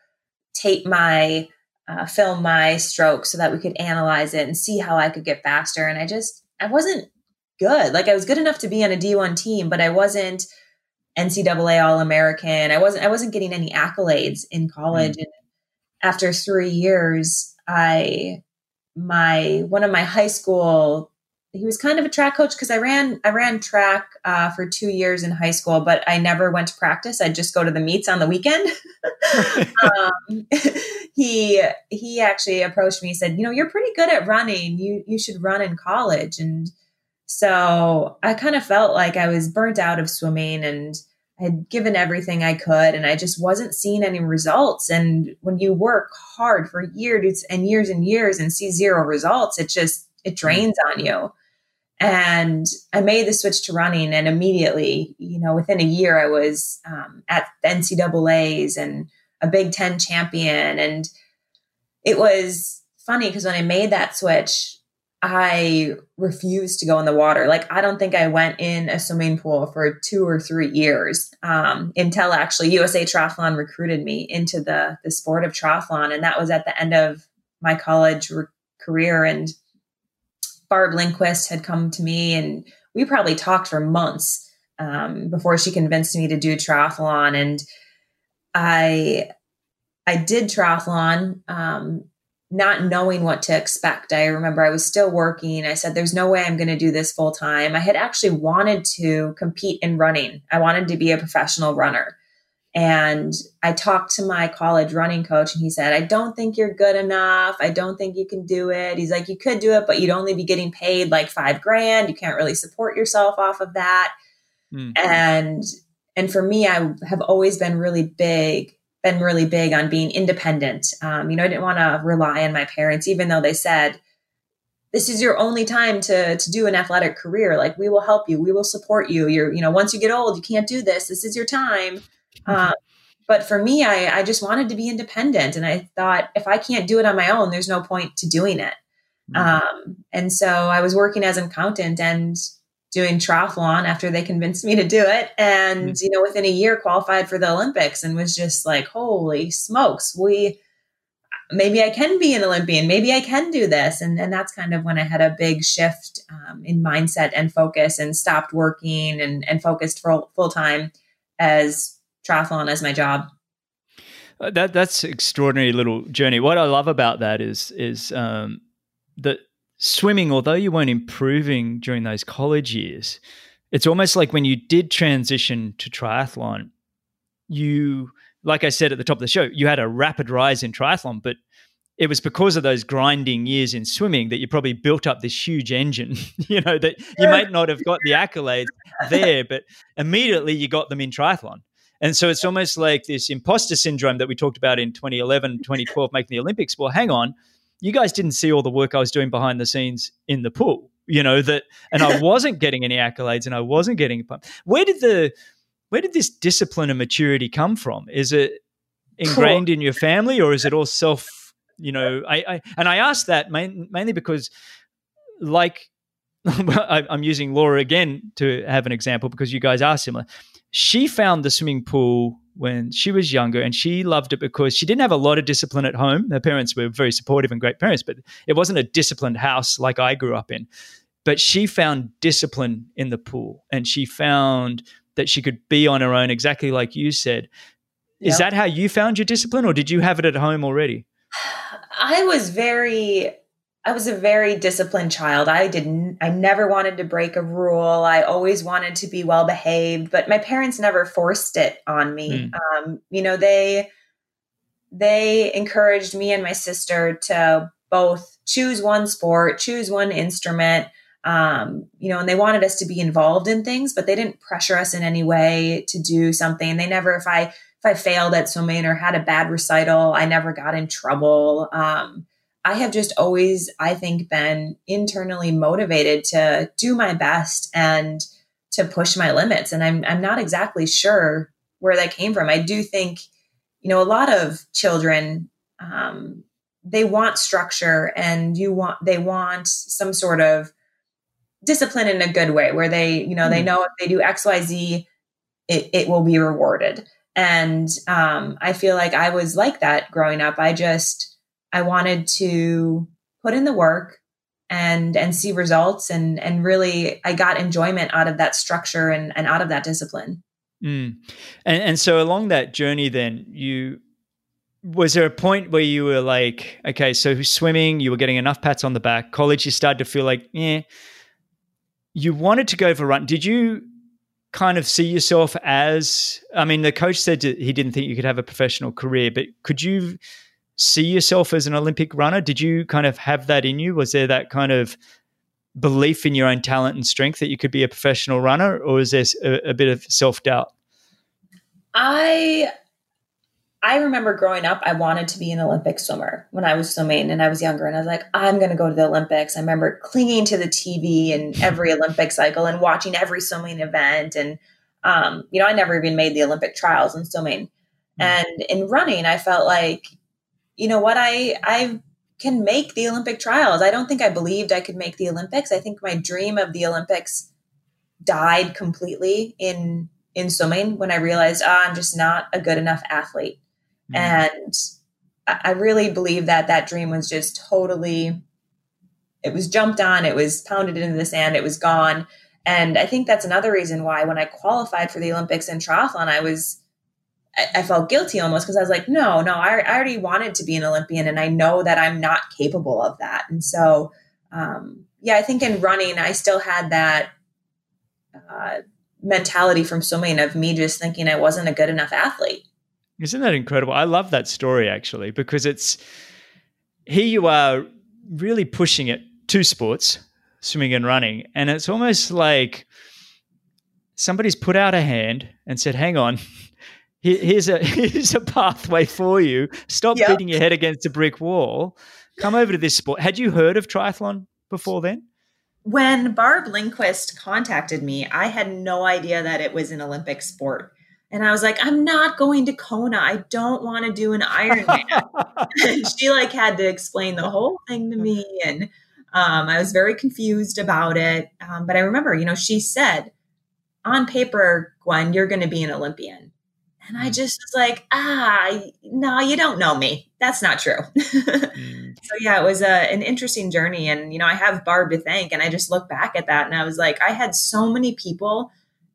tape my, uh, film my stroke so that we could analyze it and see how I could get faster. And I just, I wasn't good. Like I was good enough to be on a D1 team, but I wasn't NCAA All American. I wasn't, I wasn't getting any accolades in college. Mm. And after three years, I, my, one of my high school he was kind of a track coach because I ran I ran track uh, for two years in high school, but I never went to practice. I'd just go to the meets on the weekend. um, he he actually approached me. He said, "You know, you're pretty good at running. You you should run in college." And so I kind of felt like I was burnt out of swimming and I had given everything I could, and I just wasn't seeing any results. And when you work hard for years and years and years and see zero results, it just it drains on you. And I made the switch to running, and immediately, you know, within a year, I was um, at the NCAA's and a Big Ten champion. And it was funny because when I made that switch, I refused to go in the water. Like, I don't think I went in a swimming pool for two or three years um, until actually USA Triathlon recruited me into the, the sport of triathlon. And that was at the end of my college re- career. And Barb Lindquist had come to me, and we probably talked for months um, before she convinced me to do triathlon. And I I did triathlon um, not knowing what to expect. I remember I was still working. I said, There's no way I'm going to do this full time. I had actually wanted to compete in running, I wanted to be a professional runner. And I talked to my college running coach, and he said, I don't think you're good enough. I don't think you can do it. He's like, You could do it, but you'd only be getting paid like five grand. You can't really support yourself off of that. Mm-hmm. And and for me, I have always been really big been really big on being independent. Um, you know, I didn't want to rely on my parents, even though they said, this is your only time to to do an athletic career. Like we will help you. We will support you. You're you know once you get old you can't do this. This is your time. Uh, but for me I, I just wanted to be independent and i thought if i can't do it on my own there's no point to doing it. Mm-hmm. um, and so i was working as an accountant and doing triathlon after they convinced me to do it. And mm-hmm. you know within a year qualified for the olympics and was just like holy smokes we maybe i can be an olympian maybe i can do this. And, and that's kind of when i had a big shift um, in mindset and focus and stopped working and, and focused for full time as triathlon as my job. Uh, that that's extraordinary little journey. What i love about that is is um, that swimming, although you weren't improving during those college years, it's almost like when you did transition to triathlon, you, like I said at the top of the show, you had a rapid rise in triathlon, but it was because of those grinding years in swimming that you probably built up this huge engine, you know, that you might not have got the accolades there, but immediately you got them in triathlon. And so it's almost like this imposter syndrome that we talked about in 2011, 2012, making the Olympics. Well, hang on, you guys didn't see all the work I was doing behind the scenes in the pool, you know, that, and I wasn't getting any accolades and I wasn't getting, a part. where did the, where did this discipline and maturity come from? Is it ingrained in your family or is it all self, you know, I, I and I asked that main, mainly because like, I'm using Laura again to have an example because you guys are similar. She found the swimming pool when she was younger and she loved it because she didn't have a lot of discipline at home. Her parents were very supportive and great parents, but it wasn't a disciplined house like I grew up in. But she found discipline in the pool and she found that she could be on her own, exactly like you said. Is yep. that how you found your discipline or did you have it at home already? I was very I was a very disciplined child. I didn't, I never wanted to break a rule. I always wanted to be well behaved, but my parents never forced it on me. Mm. Um, you know, they, they encouraged me and my sister to both choose one sport, choose one instrument, um, you know, and they wanted us to be involved in things, but they didn't pressure us in any way to do something. They never, if I, if I failed at swimming or had a bad recital, I never got in trouble. Um, I have just always, I think, been internally motivated to do my best and to push my limits. And I'm I'm not exactly sure where that came from. I do think, you know, a lot of children um, they want structure and you want they want some sort of discipline in a good way where they, you know, mm-hmm. they know if they do XYZ, it, it will be rewarded. And um, I feel like I was like that growing up. I just I wanted to put in the work and and see results and and really I got enjoyment out of that structure and, and out of that discipline. Mm. And and so along that journey then you was there a point where you were like, okay, so swimming, you were getting enough pats on the back. College, you started to feel like, yeah, you wanted to go for a run. Did you kind of see yourself as? I mean, the coach said he didn't think you could have a professional career, but could you see yourself as an Olympic runner? Did you kind of have that in you? Was there that kind of belief in your own talent and strength that you could be a professional runner, or is there a, a bit of self doubt? I I remember growing up, I wanted to be an Olympic swimmer when I was swimming and I was younger. And I was like, I'm going to go to the Olympics. I remember clinging to the TV and every Olympic cycle and watching every swimming event. And, um, you know, I never even made the Olympic trials in swimming. Mm. And in running, I felt like, you know what, I I can make the Olympic trials. I don't think I believed I could make the Olympics. I think my dream of the Olympics died completely in in swimming when I realized oh, I'm just not a good enough athlete. Mm. And I really believe that that dream was just totally it was jumped on, it was pounded into the sand, it was gone. And I think that's another reason why when I qualified for the Olympics in triathlon, I was I, felt guilty almost because I was like, no, no, I, I, already wanted to be an Olympian and I know that I'm not capable of that. And so, um, yeah, I think in running, I still had that uh, mentality from swimming of me just thinking I wasn't a good enough athlete. Isn't that incredible? I love that story actually because it's here you are really pushing it two sports, swimming and running, and it's almost like somebody's put out a hand and said, "Hang on, here's a here's a pathway for you. Stop yep. beating your head against a brick wall. Come over to this sport." Had you heard of triathlon before then? When Barb Lindquist contacted me, I had no idea that it was an Olympic sport. And I was like, I'm not going to Kona. I don't want to do an Ironman. she like had to explain the whole thing to me. And um, I was very confused about it. Um, but I remember, you know, she said, on paper, Gwen, you're going to be an Olympian. And I mm. just was like, ah, no, you don't know me. That's not true. mm. So yeah, it was a, an interesting journey. And, you know, I have Barb to thank. And I just look back at that and I was like, I had so many people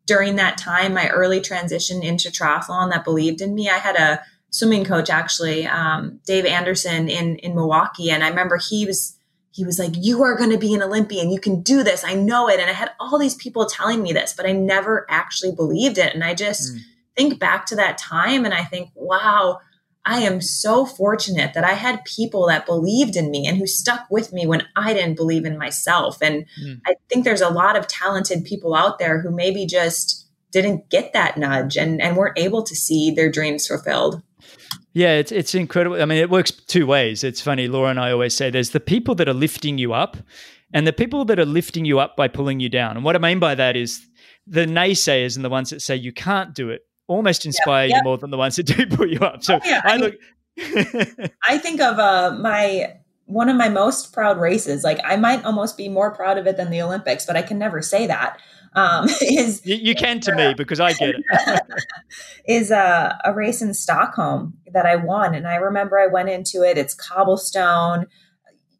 during that time, my early transition into triathlon that believed in me. I had a swimming coach actually, um, Dave Anderson in in Milwaukee, and I remember he was he was like, "You are going to be an Olympian. You can do this. I know it." And I had all these people telling me this, but I never actually believed it. And I just mm. Think back to that time, and I think, wow I am so fortunate that I had people that believed in me and who stuck with me when I didn't believe in myself. And mm. I think there's a lot of talented people out there who maybe just didn't get that nudge and, and weren't able to see their dreams fulfilled. Yeah, it's it's incredible. I mean, it works two ways. It's funny. Laura and I always say there's the people that are lifting you up, and the people that are lifting you up by pulling you down. And what I mean by that is the naysayers and the ones that say you can't do it almost inspire you more than the ones that do put you up. So oh, yeah. I, I look. I think of uh, my one of my most proud races. Like I might almost be more proud of it than the Olympics, but I can never say that. Um, is you, you can to uh, me because I get it. is a, a race in Stockholm that I won, and I remember I went into it. It's cobblestone.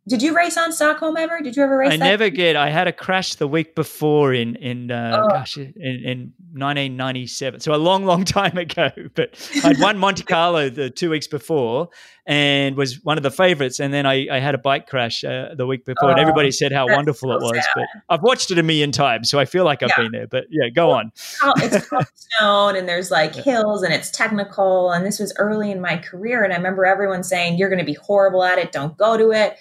Did you race on Stockholm ever? Did you ever race? I that? never did. I had a crash the week before in in uh, oh. gosh in, in 1997, so a long, long time ago. But I'd won Monte Carlo the two weeks before and was one of the favorites. And then I, I had a bike crash uh, the week before, oh, and everybody said how wonderful so it was. Sad. But I've watched it a million times, so I feel like I've yeah. been there. But yeah, go well, on. It's stone, and there's like hills, and it's technical. And this was early in my career, and I remember everyone saying, "You're going to be horrible at it. Don't go to it."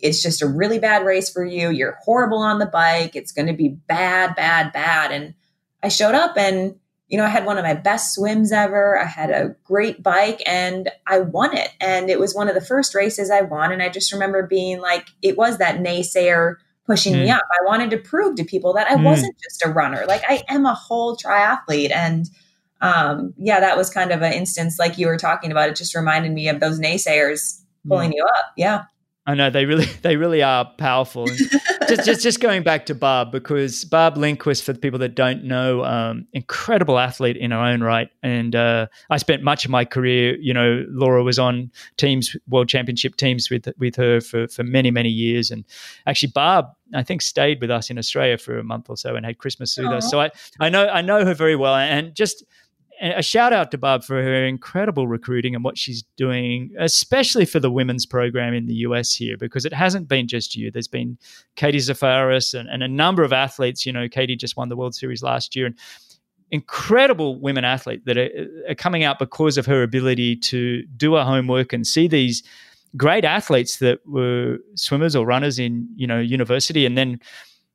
It's just a really bad race for you. You're horrible on the bike. It's going to be bad, bad, bad. And I showed up and, you know, I had one of my best swims ever. I had a great bike and I won it. And it was one of the first races I won. And I just remember being like, it was that naysayer pushing mm. me up. I wanted to prove to people that I mm. wasn't just a runner. Like I am a whole triathlete. And um, yeah, that was kind of an instance like you were talking about. It just reminded me of those naysayers pulling mm. you up. Yeah. I know they really they really are powerful. just, just just going back to Barb because Barb Lindquist, for the people that don't know, um, incredible athlete in her own right. And uh, I spent much of my career, you know, Laura was on teams, world championship teams with with her for for many many years. And actually, Barb, I think, stayed with us in Australia for a month or so and had Christmas with Aww. us. So I I know I know her very well, and just a shout out to Barb for her incredible recruiting and what she's doing, especially for the women's program in the US here, because it hasn't been just you. There's been Katie Zaferes and, and a number of athletes. You know, Katie just won the World Series last year, and incredible women athlete that are, are coming out because of her ability to do her homework and see these great athletes that were swimmers or runners in you know university, and then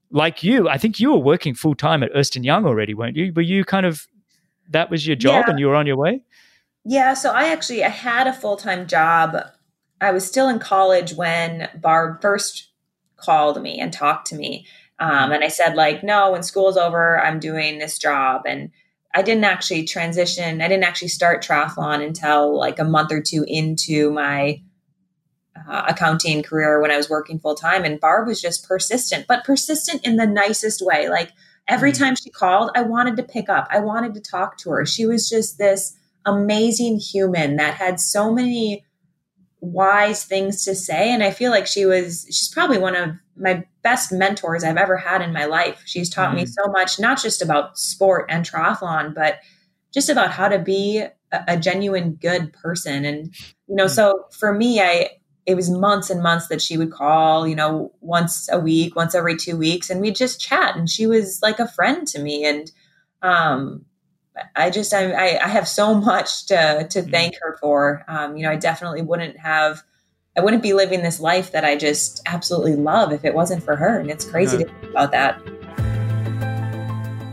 like you, I think you were working full time at Ernst Young already, weren't you? Were you kind of that was your job yeah. and you were on your way? Yeah, so I actually I had a full-time job. I was still in college when Barb first called me and talked to me. Um, and I said like, no, when school's over, I'm doing this job. And I didn't actually transition. I didn't actually start triathlon until like a month or two into my uh, accounting career when I was working full time. And Barb was just persistent, but persistent in the nicest way. Like every mm-hmm. time she called, I wanted to pick up, I wanted to talk to her. She was just this amazing human that had so many wise things to say. And I feel like she was, she's probably one of my best mentors I've ever had in my life. She's taught mm-hmm. me so much, not just about sport and triathlon, but just about how to be a, a genuine good person. And, you know, mm-hmm. so for me, I, it was months and months that she would call, you know, once a week, once every two weeks, and we'd just chat. And she was like a friend to me. And um, I just I, I have so much to to mm-hmm. thank her for. Um, you know, I definitely wouldn't have I wouldn't be living this life that I just absolutely love if it wasn't for her. And it's crazy to think about that.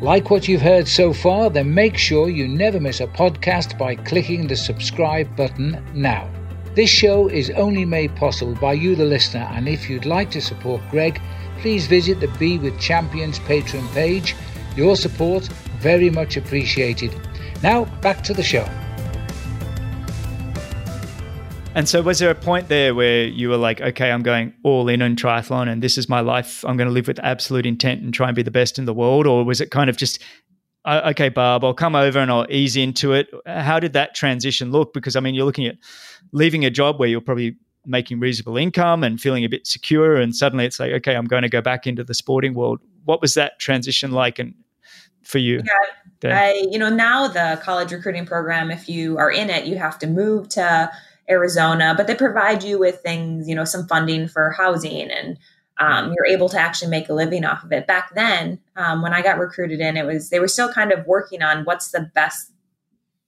Like what you've heard so far, then make sure you never miss a podcast by clicking the subscribe button now. This show is only made possible by you, the listener, and if you'd like to support Greg, please visit the Be With Champions Patreon page. Your support very much appreciated. Now, back to the show. And so, was there a point there where you were like, okay, I'm going all in on triathlon and this is my life? I'm going to live with absolute intent and try and be the best in the world? Or was it kind of just, okay, Barb, I'll come over and I'll ease into it? How did that transition look? Because, I mean, you're looking at leaving a job where you're probably making reasonable income and feeling a bit secure. And suddenly it's like, okay, I'm going to go back into the sporting world. What was that transition like? And for you? Yeah, I, you know, now the college recruiting program, if you are in it, you have to move to Arizona, but they provide you with things, you know, some funding for housing and um, you're able to actually make a living off of it. Back then, um, when I got recruited in, it was they were still kind of working on what's the best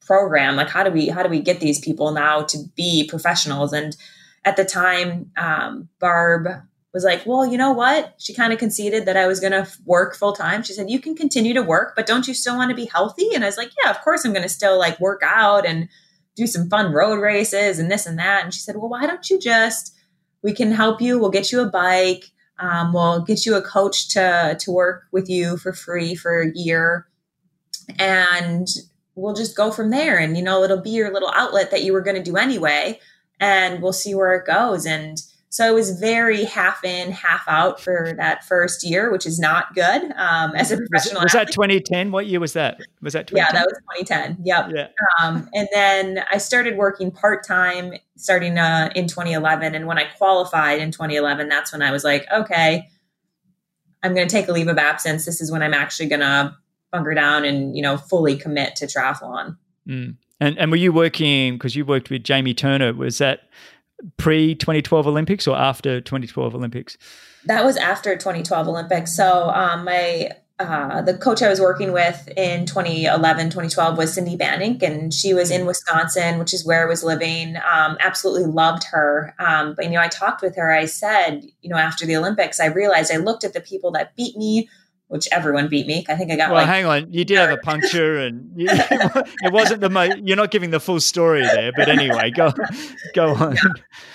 program. Like how do we how do we get these people now to be professionals? And at the time, um, Barb was like, well, you know what? She kind of conceded that I was going to work full time. She said, you can continue to work, but don't you still want to be healthy? And I was like, yeah, of course I'm going to still like work out and do some fun road races and this and that. And she said, well, why don't you just, we can help you. We'll get you a bike. Um, we'll get you a coach to, to work with you for free for a year. And we'll just go from there. And, you know, it'll be your little outlet that you were going to do anyway. And we'll see where it goes. And, so I was very half in, half out for that first year, which is not good um, as a professional. Was, was that 2010? What year was that? Was that 2010? Yeah, that was 2010. Yep. Yeah. Um, and then I started working part time starting uh, in 2011. And when I qualified in 2011, that's when I was like, okay, I'm going to take a leave of absence. This is when I'm actually going to bunker down and you know fully commit to triathlon. Mm. And and were you working because you worked with Jamie Turner? Was that pre 2012 Olympics or after 2012 Olympics? That was after 2012 Olympics. So um, my uh, the coach I was working with in 2011, 2012 was Cindy Bannink, and she was in Wisconsin, which is where I was living. Um, absolutely loved her. Um, but, you know, I talked with her. I said, you know, after the Olympics, I realized I looked at the people that beat me, which everyone beat me. I think I got. Well, like, hang on, you did have a puncture, and you, it wasn't the most. You're not giving the full story there, but anyway, go go on.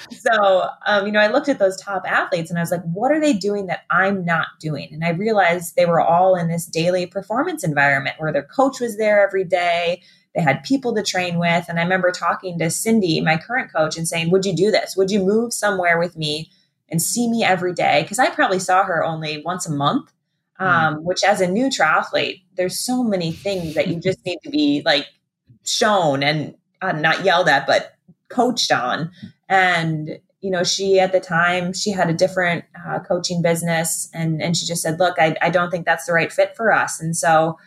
So, um, you know, I looked at those top athletes, and I was like, what are they doing that I'm not doing? And I realized they were all in this daily performance environment where their coach was there every day. They had people to train with, and I remember talking to Cindy, my current coach, and saying, "Would you do this? Would you move somewhere with me?" And see me every day because I probably saw her only once a month. Um, which as a new triathlete, there's so many things that you just need to be like shown and uh, not yelled at, but coached on. And you know, she at the time she had a different uh, coaching business, and and she just said, "Look, I, I don't think that's the right fit for us." And so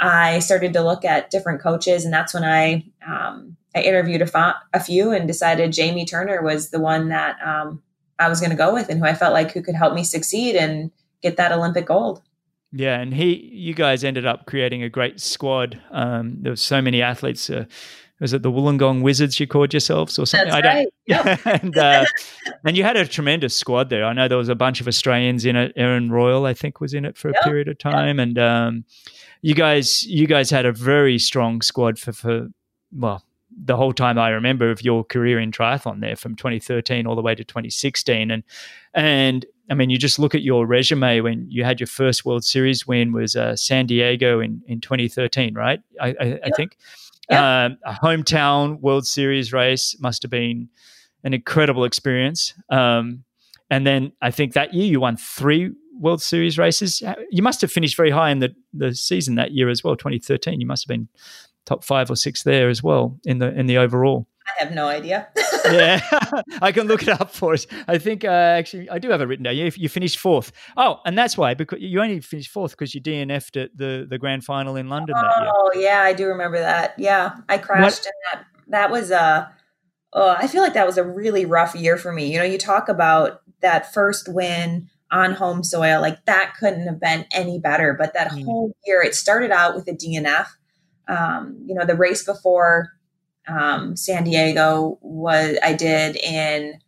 I started to look at different coaches, and that's when I um, I interviewed a, fa- a few and decided Jamie Turner was the one that um, I was going to go with, and who I felt like who could help me succeed and get that Olympic gold. Yeah, and he, you guys ended up creating a great squad. Um, there were so many athletes. Uh, was it the Wollongong Wizards you called yourselves or something? That's I don't. Yep. and uh, and you had a tremendous squad there. I know there was a bunch of Australians in it. Aaron Royle, I think, was in it for a yep. period of time, yep. and um, you guys, you guys had a very strong squad for for well, the whole time I remember of your career in triathlon there from 2013 all the way to 2016. And, and I mean, you just look at your resume when you had your first World Series win was uh, San Diego in, in 2013, right? I, I, yeah. I think. Yeah. Um, a hometown World Series race must have been an incredible experience. Um, and then I think that year you won three World Series races. You must have finished very high in the, the season that year as well, 2013. You must have been top five or six there as well in the in the overall. I have no idea. yeah, I can look it up for us. I think uh, actually I do have it written down. You, you finished fourth. Oh, and that's why because you only finished fourth because you DNF'd at the the grand final in London oh, that year. Oh yeah, I do remember that. Yeah, I crashed what? in that. That was a. Uh, oh, I feel like that was a really rough year for me. You know, you talk about that first win on home soil, like that couldn't have been any better. But that mm. whole year, it started out with a DNF. Um, you know, the race before um, San Diego was I did in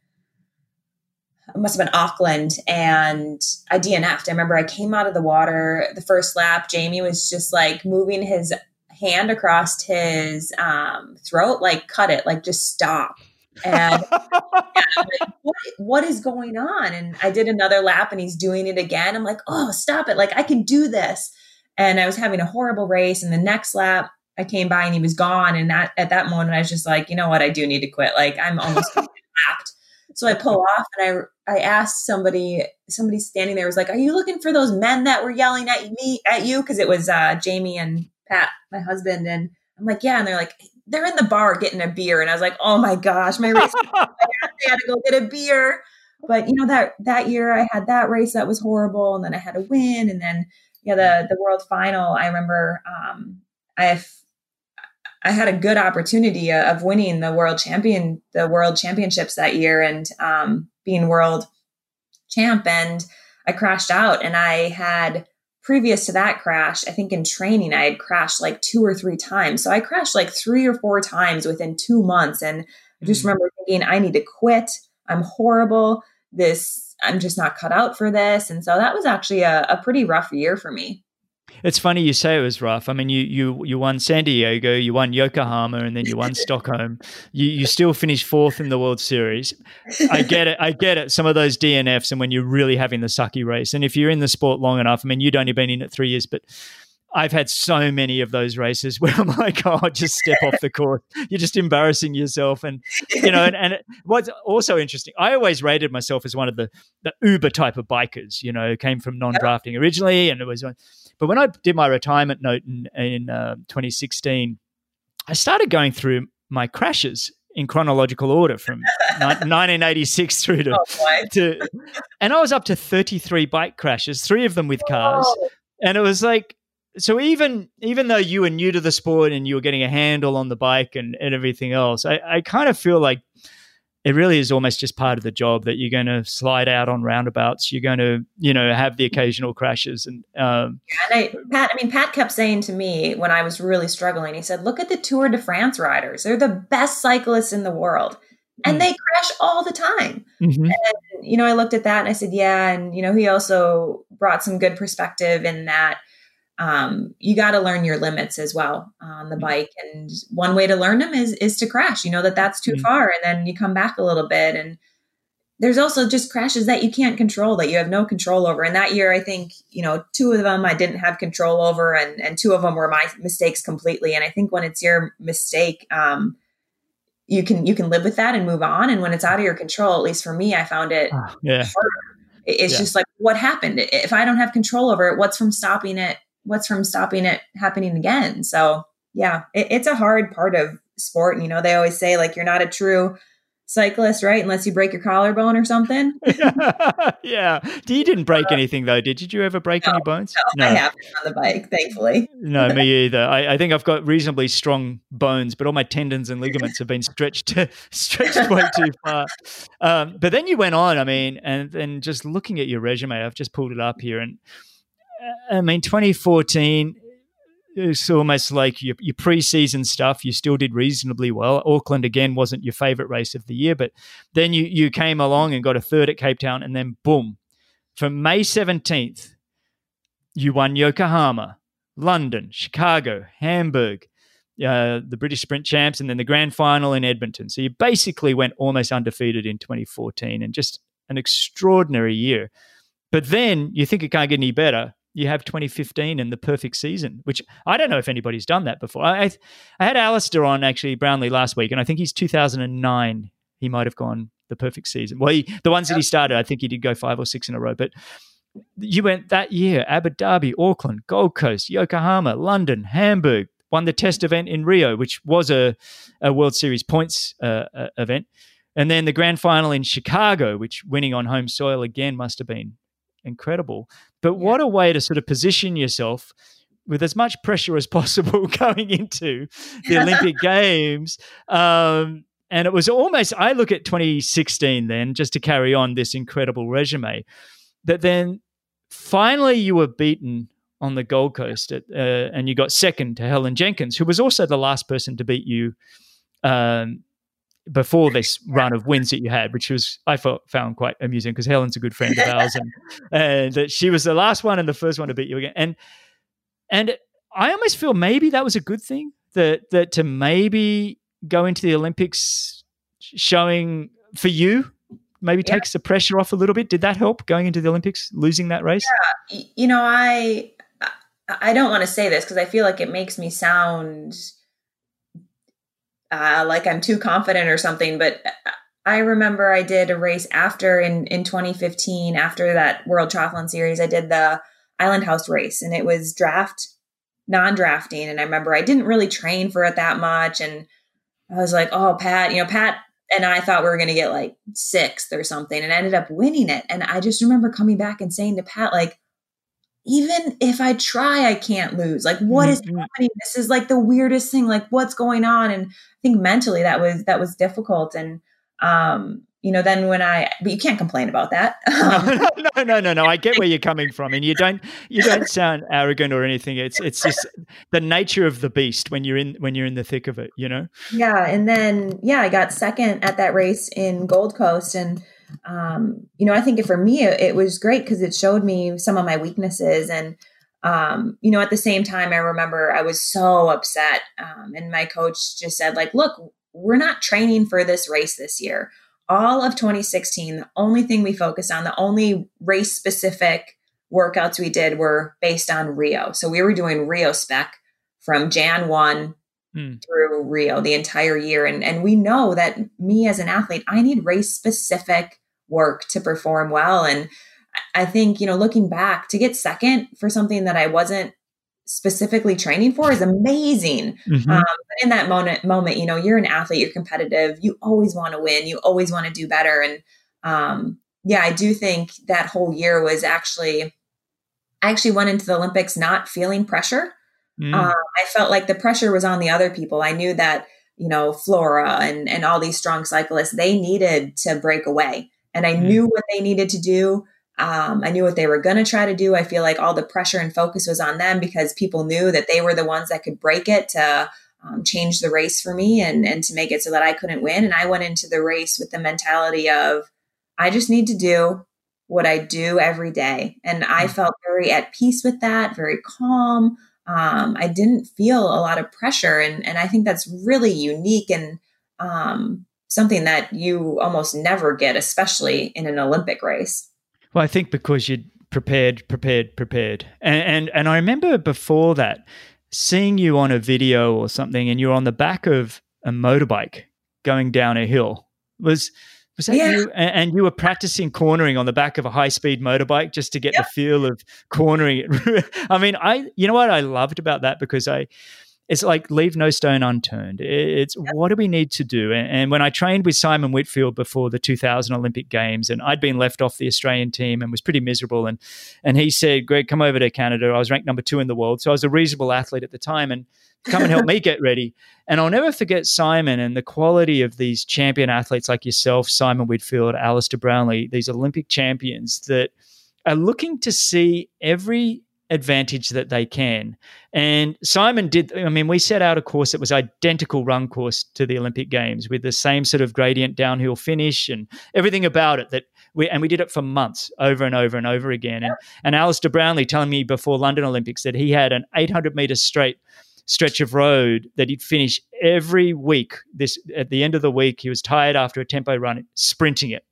it must have been Auckland and I DNF'd. I remember I came out of the water the first lap. Jamie was just like moving his hand across his um, throat, like cut it, like just stop. And, like, what, what is going on? And I did another lap and he's doing it again. I'm like, oh, stop it. Like I can do this. And I was having a horrible race. And the next lap, I came by and he was gone. And that, at that moment, I was just like, you know what? I do need to quit. Like I'm almost lapped. So I pull off and I I asked somebody, somebody standing there was like, "Are you looking for those men that were yelling at me at you?" Because it was uh, Jamie and Pat, my husband, and I'm like, "Yeah," and they're like, "They're in the bar getting a beer," and I was like, "Oh my gosh, my race! I had to go get a beer." But you know that that year I had that race that was horrible, and then I had a win, and then yeah, the the world final. I remember um, I I had a good opportunity of winning the world champion, the world championships that year, and um, being world champ. And I crashed out, and I had previous to that crash, I think in training, I had crashed like two or three times. So I crashed like three or four times within two months, and I just mm remember thinking, I need to quit. I'm horrible. This I'm just not cut out for this. And so that was actually a, a pretty rough year for me. It's funny you say it was rough. I mean, you you you won San Diego, you won Yokohama, and then you won Stockholm. You you still finished fourth in the World Series. I get it. I get it. Some of those DNFs, and when you're really having the sucky race, and if you're in the sport long enough, I mean, you'd only been in it three years, but. I've had so many of those races where I'm like, oh, just step off the course. You're just embarrassing yourself. And, you know, and, and what's also interesting, I always rated myself as one of the, the Uber type of bikers, you know, came from non drafting originally. And it was, but when I did my retirement note in, in uh, 2016, I started going through my crashes in chronological order from 1986 through to, oh, to, and I was up to 33 bike crashes, three of them with cars. Oh. And it was like, so even even though you were new to the sport and you were getting a handle on the bike and, and everything else, I, I kind of feel like it really is almost just part of the job that you're going to slide out on roundabouts. You're going to, you know, have the occasional crashes. And, um, and I, Pat, I mean, Pat kept saying to me when I was really struggling, he said, "Look at the Tour de France riders; they're the best cyclists in the world." And mm. they crash all the time. Mm-hmm. And, you know, I looked at that and I said, yeah. And, you know, he also brought some good perspective in that um, you got to learn your limits as well on the mm-hmm. bike. And one way to learn them is is to crash. You know that that's too mm-hmm. far, and then you come back a little bit. And there's also just crashes that you can't control that you have no control over. And that year, I think you know two of them I didn't have control over, and and two of them were my mistakes completely. And I think when it's your mistake, um, you can you can live with that and move on. And when it's out of your control, at least for me, I found it. Uh, yeah. Harder. It's yeah. just like what happened. If I don't have control over it, what's from stopping it what's from stopping it happening again? So yeah, it, it's a hard part of sport. You know, they always say like you're not a true cyclist, right? Unless you break your collarbone or something. yeah. You didn't break uh, anything though, did you? Did you ever break no, any bones? No, no, I haven't on the bike, thankfully. no, me either. I, I, think I've got reasonably strong bones, but all my tendons and ligaments have been stretched stretched way too far. Um, but then you went on, I mean, and and just looking at your resume, I've just pulled it up here and I mean, 2014, it's almost like your, your preseason stuff. You still did reasonably well. Auckland again wasn't your favorite race of the year, but then you you came along and got a third at Cape Town, and then boom, from May 17th, you won Yokohama, London, Chicago, Hamburg, uh, the British Sprint Champs, and then the grand final in Edmonton. So you basically went almost undefeated in 2014 and just an extraordinary year. But then you think it can't get any better. You have 2015 and the perfect season, which I don't know if anybody's done that before. I, I had Alistair on actually Brownlee last week, and I think he's 2009. He might have gone the perfect season. Well, he, the ones that he started, I think he did go five or six in a row. But you went that year Abu Dhabi, Auckland, Gold Coast, Yokohama, London, Hamburg, won the test event in Rio, which was a, a World Series points uh, uh, event. And then the grand final in Chicago, which winning on home soil again must have been incredible. But what a way to sort of position yourself with as much pressure as possible going into the Olympic Games. Um, and it was almost, I look at 2016 then, just to carry on this incredible resume, that then finally you were beaten on the Gold Coast at, uh, and you got second to Helen Jenkins, who was also the last person to beat you um, before this run of wins that you had, which was I thought, found quite amusing because Helen's a good friend of ours, and, and that she was the last one and the first one to beat you again. And and I almost feel maybe that was a good thing that that to maybe go into the Olympics showing for you maybe yeah. takes the pressure off a little bit. Did that help going into the Olympics, losing that race? Yeah. You know, I I don't want to say this because I feel like it makes me sound uh, like I'm too confident or something, but I remember I did a race after in in 2015 after that World Triathlon Series. I did the Island House race, and it was draft non-drafting, and I remember I didn't really train for it that much, and I was like, "Oh, Pat, you know, Pat." And I thought we were going to get like sixth or something, and I ended up winning it. And I just remember coming back and saying to Pat, like, even if I try, I can't lose. Like, what is mm-hmm. happening? This is like the weirdest thing. Like, what's going on? And I think mentally that was that was difficult. And um, you know, then when I, but you can't complain about that. no, no, no, no, no. I get where you're coming from, and you don't, you don't sound arrogant or anything. It's, it's just the nature of the beast when you're in, when you're in the thick of it. You know. Yeah, and then yeah, I got second at that race in Gold Coast, and um, you know, I think for me it, it was great because it showed me some of my weaknesses and. Um, you know, at the same time, I remember I was so upset. Um, and my coach just said, like, look, we're not training for this race this year all of 2016, the only thing we focused on, the only race specific workouts we did were based on Rio. So we were doing Rio spec from Jan 1 hmm. through Rio the entire year. And, and we know that me as an athlete, I need race specific work to perform well. And I think, you know, looking back to get second for something that I wasn't specifically training for is amazing. Mm-hmm. Um, in that moment, moment, you know, you're an athlete, you're competitive, you always want to win, you always want to do better. And um, yeah, I do think that whole year was actually, I actually went into the Olympics not feeling pressure. Mm. Um, I felt like the pressure was on the other people. I knew that, you know, Flora and, and all these strong cyclists, they needed to break away. And I mm. knew what they needed to do. Um, I knew what they were going to try to do. I feel like all the pressure and focus was on them because people knew that they were the ones that could break it to um, change the race for me and, and to make it so that I couldn't win. And I went into the race with the mentality of, I just need to do what I do every day. And I mm. felt very at peace with that, very calm. Um, I didn't feel a lot of pressure. And, and I think that's really unique and um, something that you almost never get, especially in an Olympic race. Well, I think because you'd prepared, prepared, prepared, and, and and I remember before that seeing you on a video or something, and you're on the back of a motorbike going down a hill. Was was that yeah. you? And you were practicing cornering on the back of a high speed motorbike just to get yep. the feel of cornering. I mean, I you know what I loved about that because I it's like leave no stone unturned. It's yep. what do we need to do? And when I trained with Simon Whitfield before the 2000 Olympic Games, and I'd been left off the Australian team and was pretty miserable, and and he said, "Greg, come over to Canada." I was ranked number two in the world, so I was a reasonable athlete at the time, and come and help me get ready. And I'll never forget Simon and the quality of these champion athletes like yourself, Simon Whitfield, Alistair Brownlee, these Olympic champions that are looking to see every advantage that they can. And Simon did, I mean, we set out a course that was identical run course to the Olympic Games with the same sort of gradient downhill finish and everything about it that we, and we did it for months over and over and over again. And, and Alistair Brownlee telling me before London Olympics that he had an 800 meter straight stretch of road that he'd finish every week. This at the end of the week, he was tired after a tempo run, sprinting it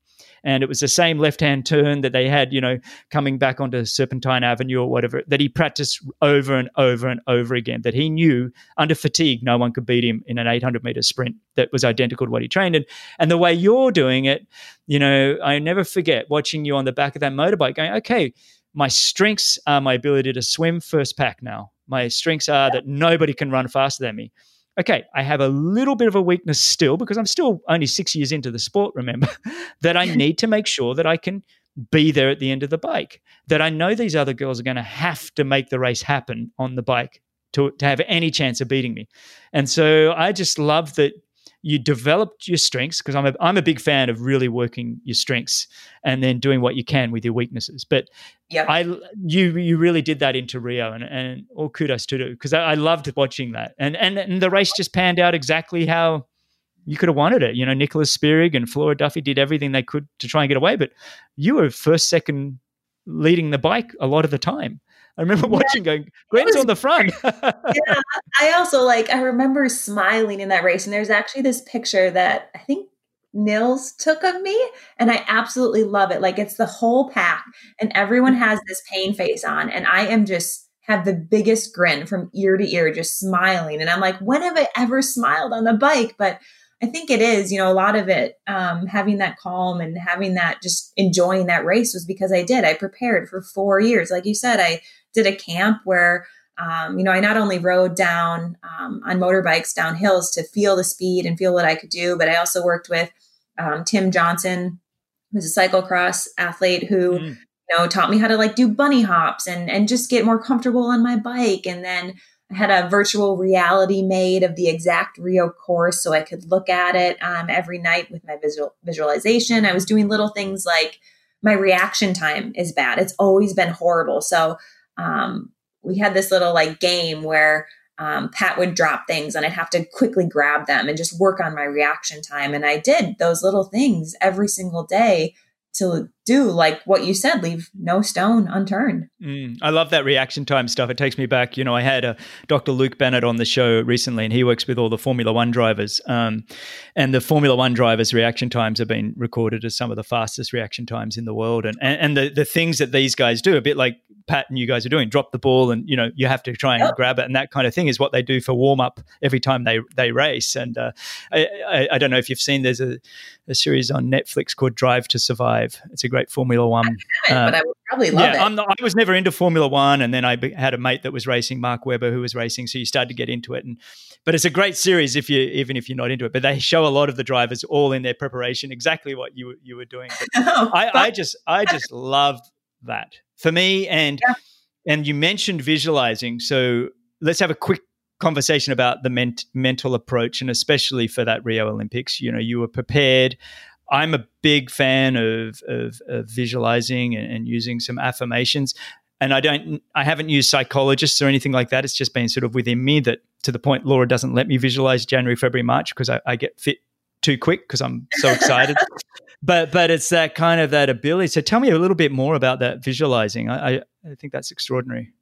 and it was the same left-hand turn that they had, you know, coming back onto Serpentine Avenue or whatever that he practiced over and over and over again. That he knew under fatigue, no one could beat him in an 800 meter sprint that was identical to what he trained in. And the way you're doing it, you know, I never forget watching you on the back of that motorbike, going, okay. My strengths are my ability to swim first pack now. My strengths are that nobody can run faster than me okay, I have a little bit of a weakness still because I'm still only six years into the sport, remember, that I need to make sure that I can be there at the end of the bike, that I know these other girls are going to have to make the race happen on the bike to, to have any chance of beating me. And so I just love that you developed your strengths because I'm a, I'm a big fan of really working your strengths and then doing what you can with your weaknesses. But yeah, I you you really did that into Rio and, and all kudos to do because I, I, loved watching that and, and and the race just panned out exactly how you could have wanted it. You know, Nicola Spirig and Flora Duffy did everything they could to try and get away, but you were first, second, leading the bike a lot of the time. I remember watching yeah. going, Gwen's on the front. yeah. I also like, I remember smiling in that race. And there's actually this picture that I think Nils took of me. And I absolutely love it. Like it's the whole pack and everyone has this pain face on. And I am just have the biggest grin from ear to ear, just smiling. And I'm like, when have I ever smiled on the bike? But I think it is, you know, a lot of it, um, having that calm and having that just enjoying that race was because I did. I prepared for four years. Like you said, I did a camp where um, you know, I not only rode down um, on motorbikes down hills to feel the speed and feel what I could do, but I also worked with um, Tim Johnson, who's a cyclocross athlete who, mm. you know, taught me how to like do bunny hops and and just get more comfortable on my bike. And then Had a virtual reality made of the exact Rio course, so I could look at it um, every night with my visual visualization. I was doing little things like my reaction time is bad; it's always been horrible. So um, we had this little like game where um, Pat would drop things and I'd have to quickly grab them and just work on my reaction time. And I did those little things every single day to do like what you said leave no stone unturned. Mm, i love that reaction time stuff. It takes me back. You know i had a uh, dr luke bennett on the show recently and he works with all the formula one drivers um, and the formula one drivers reaction times have been recorded as some of the fastest reaction times in the world. And and, and the, the things that these guys do a bit like pat and you guys are doing drop the ball and you know you have to try and yep. grab it and that kind of thing is what they do for warm up every time they they race and uh, I, I, I don't know if you've seen there's a, a series on netflix called drive to survive it's a great Formula One. I uh, but I would probably love yeah, it. Not, i was never into Formula One, and then I had a mate that was racing, Mark Webber, who was racing. So you started to get into it, and but it's a great series if you even if you're not into it. But they show a lot of the drivers all in their preparation, exactly what you you were doing. oh, I, I, just I just love that for me, and yeah. and you mentioned visualizing, so let's have a quick conversation about the ment- mental approach and especially for that Rio Olympics. You know, you were prepared. I'm a big fan of, of, of visualizing and, and, using some affirmations. And I don't, I haven't used psychologists or anything like that. It's just been sort of within me that to the point Laura doesn't let me visualize January, February, March because I, I get fit too quick because I'm so excited. but but it's that kind of that ability. So tell me a little bit more about that visualizing. I, I, I think that's extraordinary.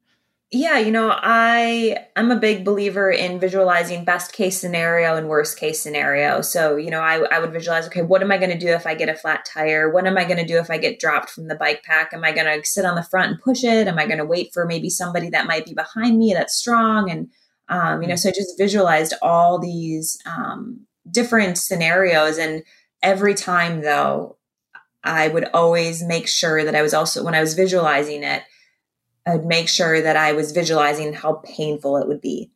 Yeah, you know, I I'm a big believer in visualizing best case scenario and worst case scenario. So, you know, I, I would visualize, okay, what am I going to do if I get a flat tire? What am I going to do if I get dropped from the bike pack? Am I going to sit on the front and push it? Am I going to wait for maybe somebody that might be behind me that's strong? And um, you know, so I just visualized all these um, different scenarios, and every time though, I would always make sure that I was also when I was visualizing it I'd make sure that I was visualizing how painful it would be.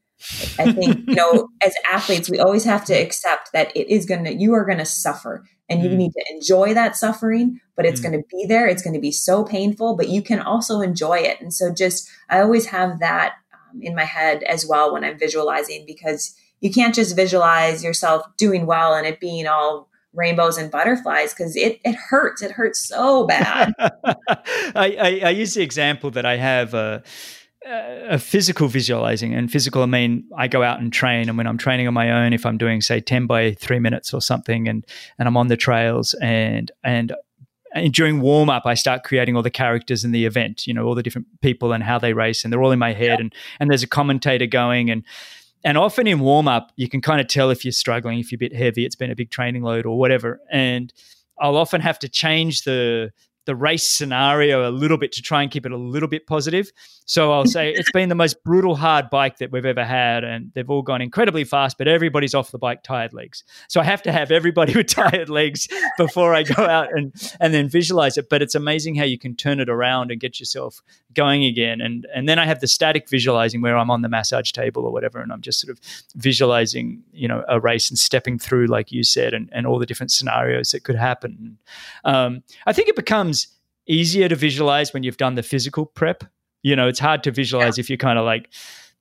I think, you know, as athletes, we always have to accept that it is going to, you are going to suffer and you mm. need to enjoy that suffering, but it's mm. going to be there. It's going to be so painful, but you can also enjoy it. And so just, I always have that um, in my head as well when I'm visualizing because you can't just visualize yourself doing well and it being all rainbows and butterflies because it, it hurts. It hurts so bad. I, I, I, use the example that I have uh, uh, a, a physical visualizing and physical. I mean, I go out and train, and when I'm training on my own, if I'm doing say ten by three minutes or something, and and I'm on the trails and and and during warm up, I start creating all the characters in the event, you know, all the different people and how they race, and they're all in my head. And and there's a commentator going, and and often in warm up, you can kind of tell if you're struggling, if you're a bit heavy, it's been a big training load or whatever. And I'll often have to change the the race scenario a little bit to try and keep it a little bit positive. So I'll say it's been the most brutal hard bike that we've ever had, and they've all gone incredibly fast, but everybody's off the bike tired legs. So I have to have everybody with tired legs before I go out and and then visualize it. But it's amazing how you can turn it around and get yourself going again. And and then I have the static visualizing where I'm on the massage table or whatever, and I'm just sort of visualizing, you know, a race and stepping through, like you said, and, and all the different scenarios that could happen. Um, I think it becomes easier to visualize when you've done the physical prep. You know, it's hard to visualize yeah. if you're kind of like,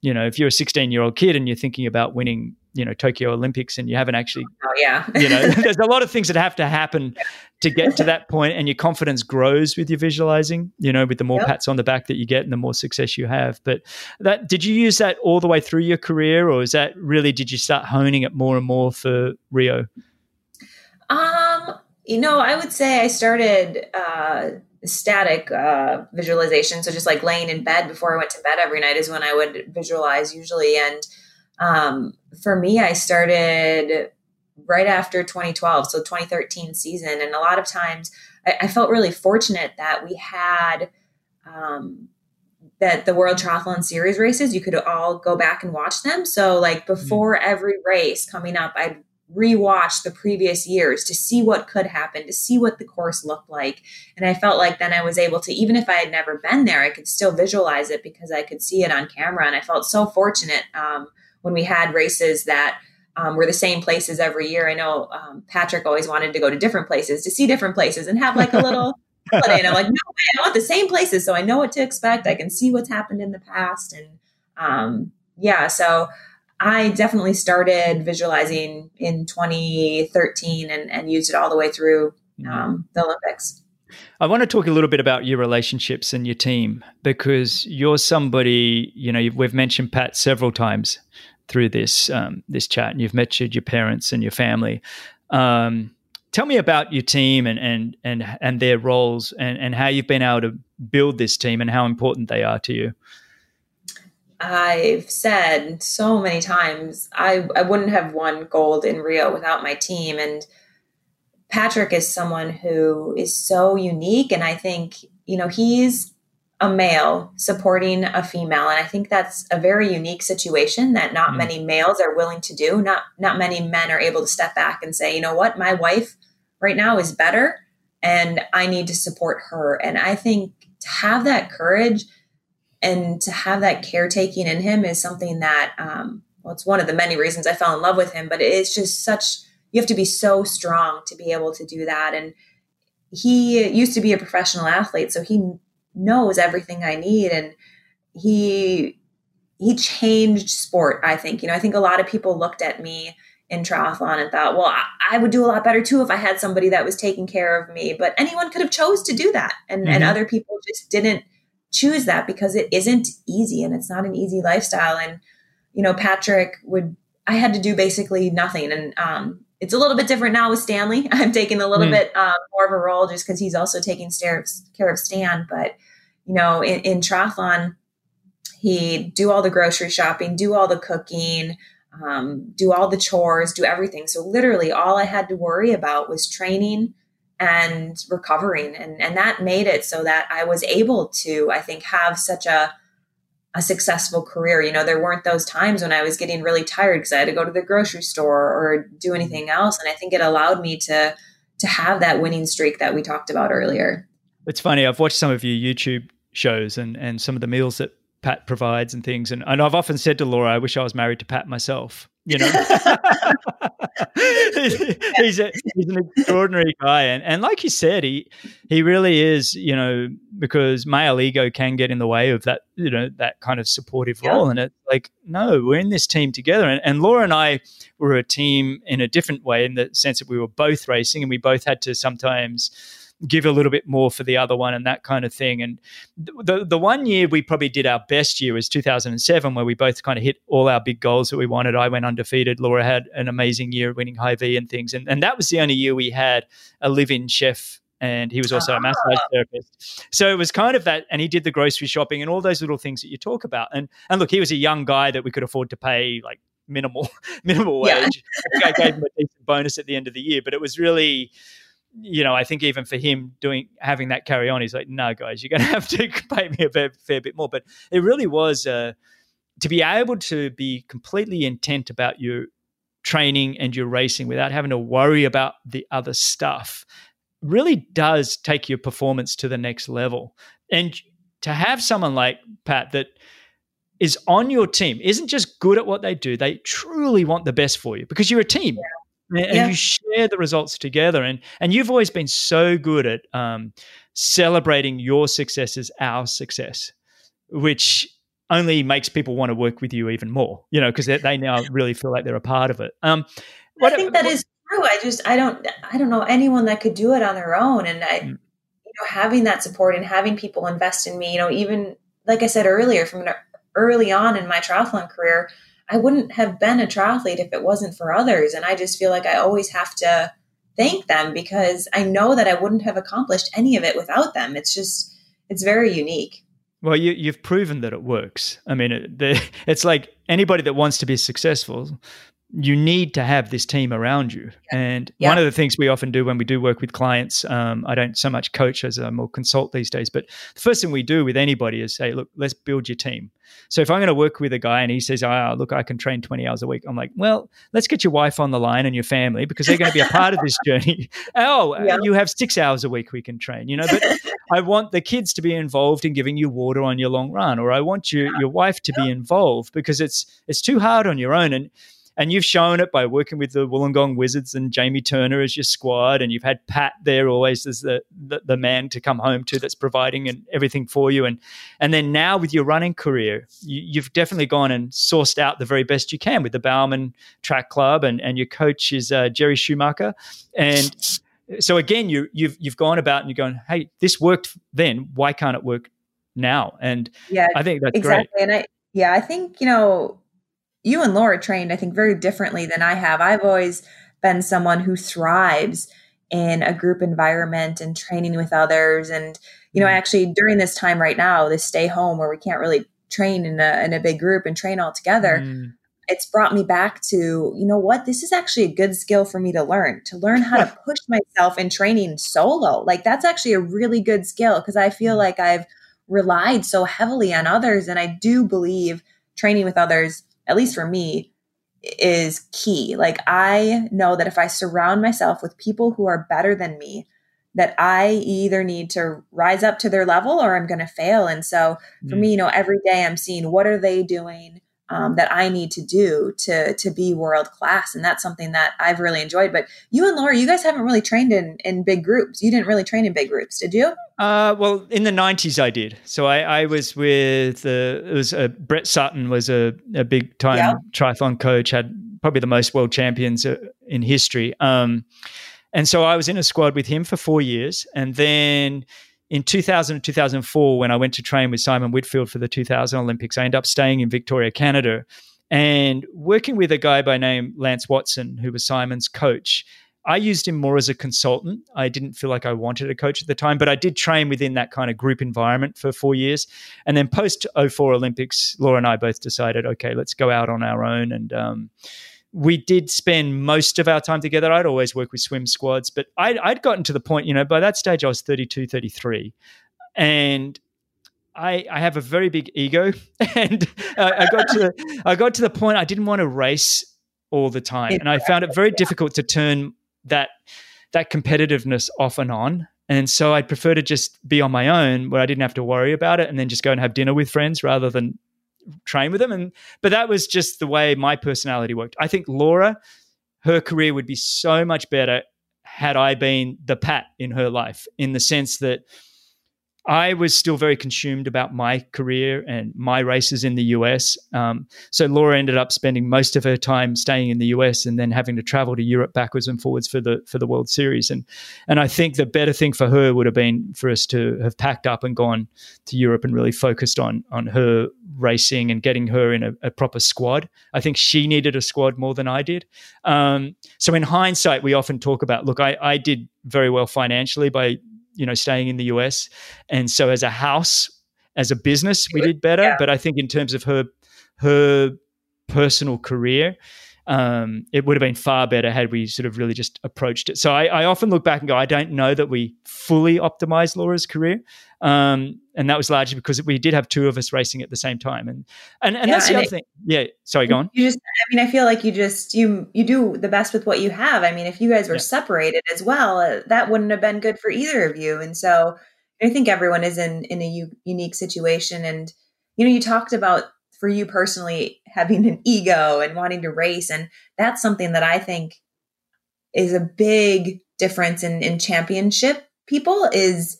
you know, if you're a 16 year old kid and you're thinking about winning, you know, Tokyo Olympics and you haven't actually, oh, yeah, you know, there's a lot of things that have to happen to get to that point, and your confidence grows with your visualizing. You know, with the more yep. pats on the back that you get and the more success you have. But that did you use that all the way through your career, or is that really did you start honing it more and more for Rio? Um, you know, I would say I started. Uh, static uh, visualization. So just like laying in bed before I went to bed every night is when I would visualize usually. And um, for me, I started right after 2012, so 2013 season. And a lot of times I, I felt really fortunate that we had um, that the World Triathlon Series races, you could all go back and watch them. So like mm-hmm. before mm-hmm. every race coming up, I'd rewatch the previous years to see what could happen, to see what the course looked like. And I felt like then I was able to, even if I had never been there, I could still visualize it because I could see it on camera. And I felt so fortunate um, when we had races that um, were the same places every year. I know um, Patrick always wanted to go to different places to see different places and have like a little holiday. And I'm like, no, I want the same places. So I know what to expect. I can see what's happened in the past. And um, yeah, so I definitely started visualizing in 2013 and, and used it all the way through mm-hmm. um, the Olympics. I want to talk a little bit about your relationships and your team because you're somebody, you know, we've mentioned Pat several times through this um, this chat, and you've mentioned your parents and your family. Um, tell me about your team and and and and their roles and and how you've been able to build this team and how important they are to you. I've said so many times I, I wouldn't have won gold in Rio without my team. And Patrick is someone who is so unique. And I think, you know, he's a male supporting a female. And I think that's a very unique situation that not mm many males are willing to do. Not not many men are able to step back and say, you know what, my wife right now is better and I need to support her. And I think to have that courage and to have that caretaking in him is something that um, well it's one of the many reasons i fell in love with him but it's just such you have to be so strong to be able to do that. And he used to be a professional athlete so he knows everything i need. And he he changed sport i think. You know i think a lot of people looked at me in triathlon and thought well I, would do a lot better too if i had somebody that was taking care of me. But anyone could have chose to do that. And, mm-hmm. and other people just didn't choose that because it isn't easy and it's not an easy lifestyle. And, you know, Patrick would, I had to do basically nothing. And um, it's a little bit different now with Stanley. I'm taking a little mm. bit um, more of a role just because he's also taking care of, care of Stan. But, you know, in, in triathlon, he'd do all the grocery shopping, do all the cooking, um, do all the chores, do everything. So literally all I had to worry about was training and recovering and and that made it so that I was able to I think have such a a successful career. You know, there weren't those times when I was getting really tired because I had to go to the grocery store or do mm-hmm. anything else and I think it allowed me to to have that winning streak that we talked about earlier. It's funny, I've watched some of your YouTube shows and and some of the meals that Pat provides and things. And, and I've often said to Laura I wish I was married to Pat myself you know? He's, a, he's an extraordinary guy. And, and like you said he he really is you know because male ego can get in the way of that you know that kind of supportive yeah. role. And it's like no we're in this team together. And, and laura and i were a team in a different way in the sense that we were both racing and we both had to sometimes give a little bit more for the other one and that kind of thing. And the the one year we probably did our best year was 2007, where we both kind of hit all our big goals that we wanted. I went undefeated. Laura had an amazing year winning Hy-Vee and things. And, and that was the only year we had a live-in chef and he was also a massage ah. therapist. So it was kind of that, and he did the grocery shopping and all those little things that you talk about. And and look, he was a young guy that we could afford to pay like minimal minimal wage. Yeah. I gave him a decent bonus at the end of the year, but it was really you know, I think even for him doing having that carry on, he's like, no, guys, you're going to have to pay me a fair, fair bit more. But it really was uh, to be able to be completely intent about your training and your racing without having to worry about the other stuff really does take your performance to the next level. And to have someone like Pat that is on your team isn't just good at what they do, they truly want the best for you because you're a team. Yeah and, yeah. you share the results together. And and you've always been so good at um, celebrating your success as our success, which only makes people want to work with you even more. You know, because they now really feel like they're a part of it. Um, what, I think that what, is true. I just I don't I don't know anyone that could do it on their own, and I. Mm. You know, having that support and having people invest in me, you know, even like I said earlier, from an early on in my triathlon career, I wouldn't have been a triathlete if it wasn't for others. And I just feel like I always have to thank them because I know that I wouldn't have accomplished any of it without them. It's just, it's very unique. Well, you, have proven that it works. I mean, it, it's like anybody that wants to be successful you need to have this team around you. Yeah. And yeah. one of the things we often do when we do work with clients, um, I don't so much coach as I more consult these days, but the first thing we do with anybody is say, look, let's build your team. So if I'm going to work with a guy and he says, oh, look, I can train 20 hours a week, I'm like, well, let's get your wife on the line and your family because they're going to be a part of this journey. oh, yeah. you have six hours a week we can train, you know, but I want the kids to be involved in giving you water on your long run, or I want you, your wife to be involved because it's, it's too hard on your own. And, and you've shown it by working with the Wollongong Wizards and Jamie Turner as your squad, and you've had Pat there always as the, the, the man to come home to that's providing and everything for you. And and then now with your running career, you, have definitely gone and sourced out the very best you can with the Bowerman Track Club, and and your coach is uh, Jerry Schumacher, and so again, you you've you've gone about and you're going, hey, this worked then. Why can't it work now? And yeah, I think that's exactly. Great. And I yeah, I think you know you and Laura trained, I think, very differently than I have. I've always been someone who thrives in a group environment and training with others. And, you know, mm. actually during this time right now, this stay home where we can't really train in a, in a big group and train all together, mm. it's brought me back to, you know what, this is actually a good skill for me to learn, to learn how to push myself in training solo. Like that's actually a really good skill because I feel mm. like I've relied so heavily on others. And I do believe training with others at least for me, is key. Like I know that if I surround myself with people who are better than me, that I either need to rise up to their level or I'm going to fail. And so for mm. me, you know, every day I'm seeing what are they doing? Um, that I need to do to to be world class, and that's something that I've really enjoyed. But you and Laura, you guys haven't really trained in in big groups. You didn't really train in big groups, did you? Uh, well, in the '90s, I did. So I, I was with uh, it was uh, Brett Sutton was a, a big time yeah. triathlon coach, had probably the most world champions uh, in history. Um, and so I was in a squad with him for four years, and then in 2000 and 2004, when I went to train with Simon Whitfield for the 2000 Olympics, I ended up staying in Victoria, Canada, and working with a guy by name Lance Watson, who was Simon's coach. I used him more as a consultant. I didn't feel like I wanted a coach at the time, but I did train within that kind of group environment for four years. And then post 04 Olympics, Laura and I both decided, okay, let's go out on our own and um, we did spend most of our time together. I'd always work with swim squads, but I'd, I'd gotten to the point, you know, by that stage I was 32, 33. And I, I have a very big ego, and uh, I got to the, I got to the point I didn't want to race all the time, and I found it very difficult to turn that that competitiveness off and on. And so I'd prefer to just be on my own, where I didn't have to worry about it, and then just go and have dinner with friends rather than train with them. And but that was just the way my personality worked. I think Laura, her career would be so much better had I been the Pat in her life, in the sense that I was still very consumed about my career and my races in the US. Um, so Laura ended up spending most of her time staying in the US and then having to travel to Europe backwards and forwards for the for the World Series. And and I think the better thing for her would have been for us to have packed up and gone to Europe and really focused on on her racing and getting her in a, a proper squad. I think she needed a squad more than I did. Um, so in hindsight, we often talk about look, I, I did very well financially by you know staying in the US, and so as a house, as a business, we did better. Yeah. But I think in terms of her her personal career, um, it would have been far better had we sort of really just approached it. So I, I often look back and go, I don't know that we fully optimized Laura's career. Um, and that was largely because we did have two of us racing at the same time. And and, and yeah, that's the and other it, thing. Yeah. Sorry, go on. You just I mean, I feel like you just you you do the best with what you have. I mean, if you guys were yeah. separated as well, uh, that wouldn't have been good for either of you. And so I think everyone is in in a u- unique situation. And you know, you talked about for you personally having an ego and wanting to race and that's something that i think is a big difference in in championship people is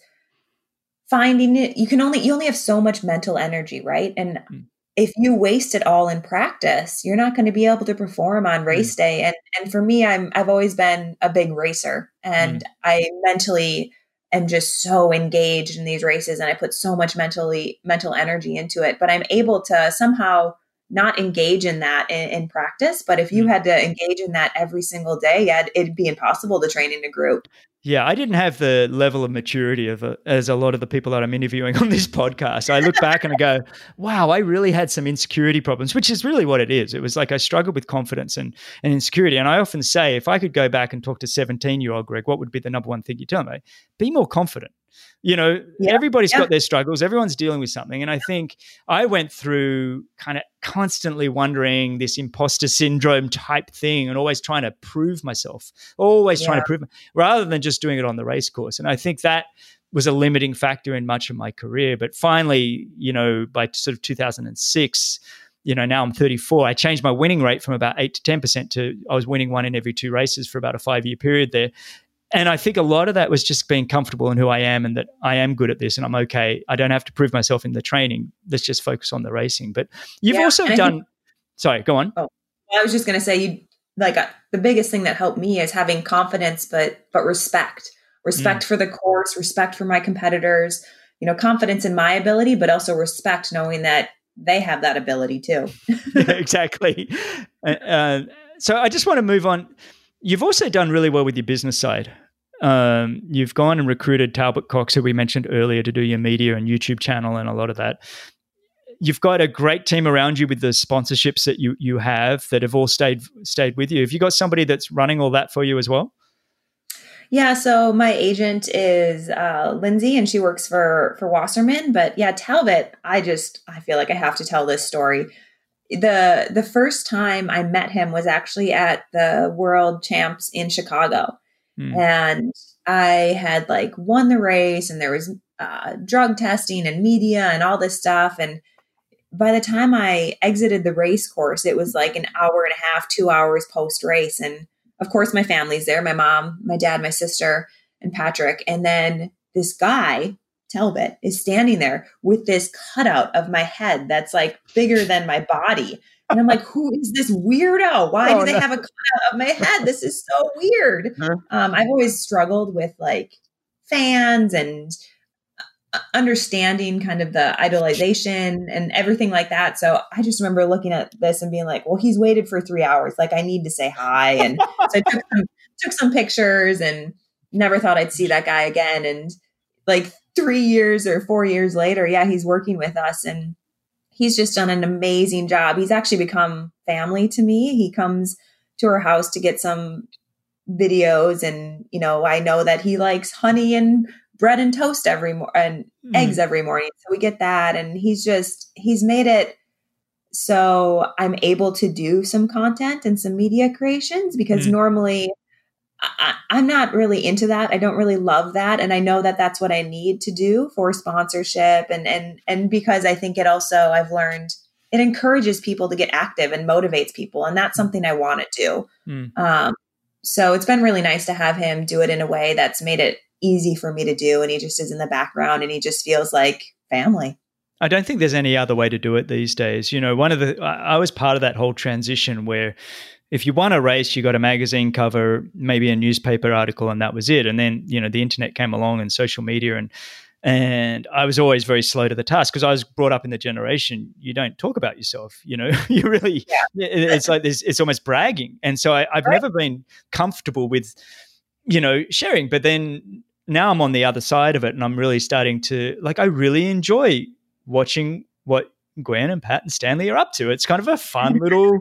finding it you can only you only have so much mental energy right and mm. if you waste it all in practice you're not going to be able to perform on race mm. day and and for me i'm i've always been a big racer and mm. i mentally am just so engaged in these races and I put so much mentally mental energy into it. But I'm able to somehow not engage in that in, in practice. But if you mm. had to engage in that every single day, yeah, it'd be impossible to train in a group. Yeah, I didn't have the level of maturity of a, as a lot of the people that I'm interviewing on this podcast. I look back and I go, "Wow, I really had some insecurity problems," which is really what it is. It was like I struggled with confidence and, and insecurity. And I often say, if I could go back and talk to 17 year old Greg, what would be the number one thing you tell me? Be more confident you know yeah. everybody's yeah. got their struggles everyone's dealing with something and i think i went through kind of constantly wondering this imposter syndrome type thing and always trying to prove myself always yeah. trying to prove rather than just doing it on the race course and i think that was a limiting factor in much of my career but finally you know by sort of 2006 you know now i'm 34 i changed my winning rate from about 8 to 10% to i was winning one in every two races for about a five year period there and I think a lot of that was just being comfortable in who I am and that I am good at this and I'm okay. I don't have to prove myself in the training. Let's just focus on the racing. But you've yeah, also done. Think, sorry, go on. Oh, I was just going to say you like uh, the biggest thing that helped me is having confidence, but but respect, respect mm. for the course, respect for my competitors. You know, confidence in my ability, but also respect knowing that they have that ability too. exactly. Uh, uh, so I just want to move on. You've also done really well with your business side. Um, you've gone and recruited Talbot Cox, who we mentioned earlier, to do your media and YouTube channel and a lot of that. You've got a great team around you with the sponsorships that you you have that have all stayed stayed with you. Have you got somebody that's running all that for you as well? Yeah, so my agent is uh, Lindsay, and she works for for Wasserman. But yeah, Talbot, I just I feel like I have to tell this story the the first time I met him was actually at the World Champs in Chicago, mm. and I had like won the race, and there was uh, drug testing and media and all this stuff, and by the time I exited the race course, it was like an hour and a half, two hours post race, and of course my family's there, my mom, my dad, my sister, and Patrick, and then this guy Talbot is standing there with this cutout of my head that's like bigger than my body. And I'm like, who is this weirdo? Why oh, do they no. have a cutout of my head? This is so weird. Um, I've always struggled with like fans and uh, understanding kind of the idolization and everything like that. So I just remember looking at this and being like, well, he's waited for three hours. Like I need to say hi. And so I took some, took some pictures and never thought I'd see that guy again. And like three years or four years later, yeah, he's working with us and he's just done an amazing job. He's actually become family to me. He comes to our house to get some videos and you know i know that he likes honey and bread and toast every morning and mm. eggs every morning so we get that and he's just he's made it so i'm able to do some content and some media creations because mm. normally I, am not really into that. I don't really love that, and I know that that's what I need to do for sponsorship, and and and because I think it also I've learned it encourages people to get active and motivates people, and that's something I want to do. Mm. Um, so it's been really nice to have him do it in a way that's made it easy for me to do, and he just is in the background, and he just feels like family. I don't think there's any other way to do it these days. You know, one of the I was part of that whole transition where if you won a race, you got a magazine cover, maybe a newspaper article, and that was it. And then you know the internet came along and social media, and and I was always very slow to the task because I was brought up in the generation you don't talk about yourself. You know, you really yeah. it's like this. It's almost bragging, and so I, have right. never been comfortable with you know sharing. But then now I'm on the other side of it, and I'm really starting to like. I really enjoy watching what Gwen and Pat and Stanley are up to. It's kind of a fun little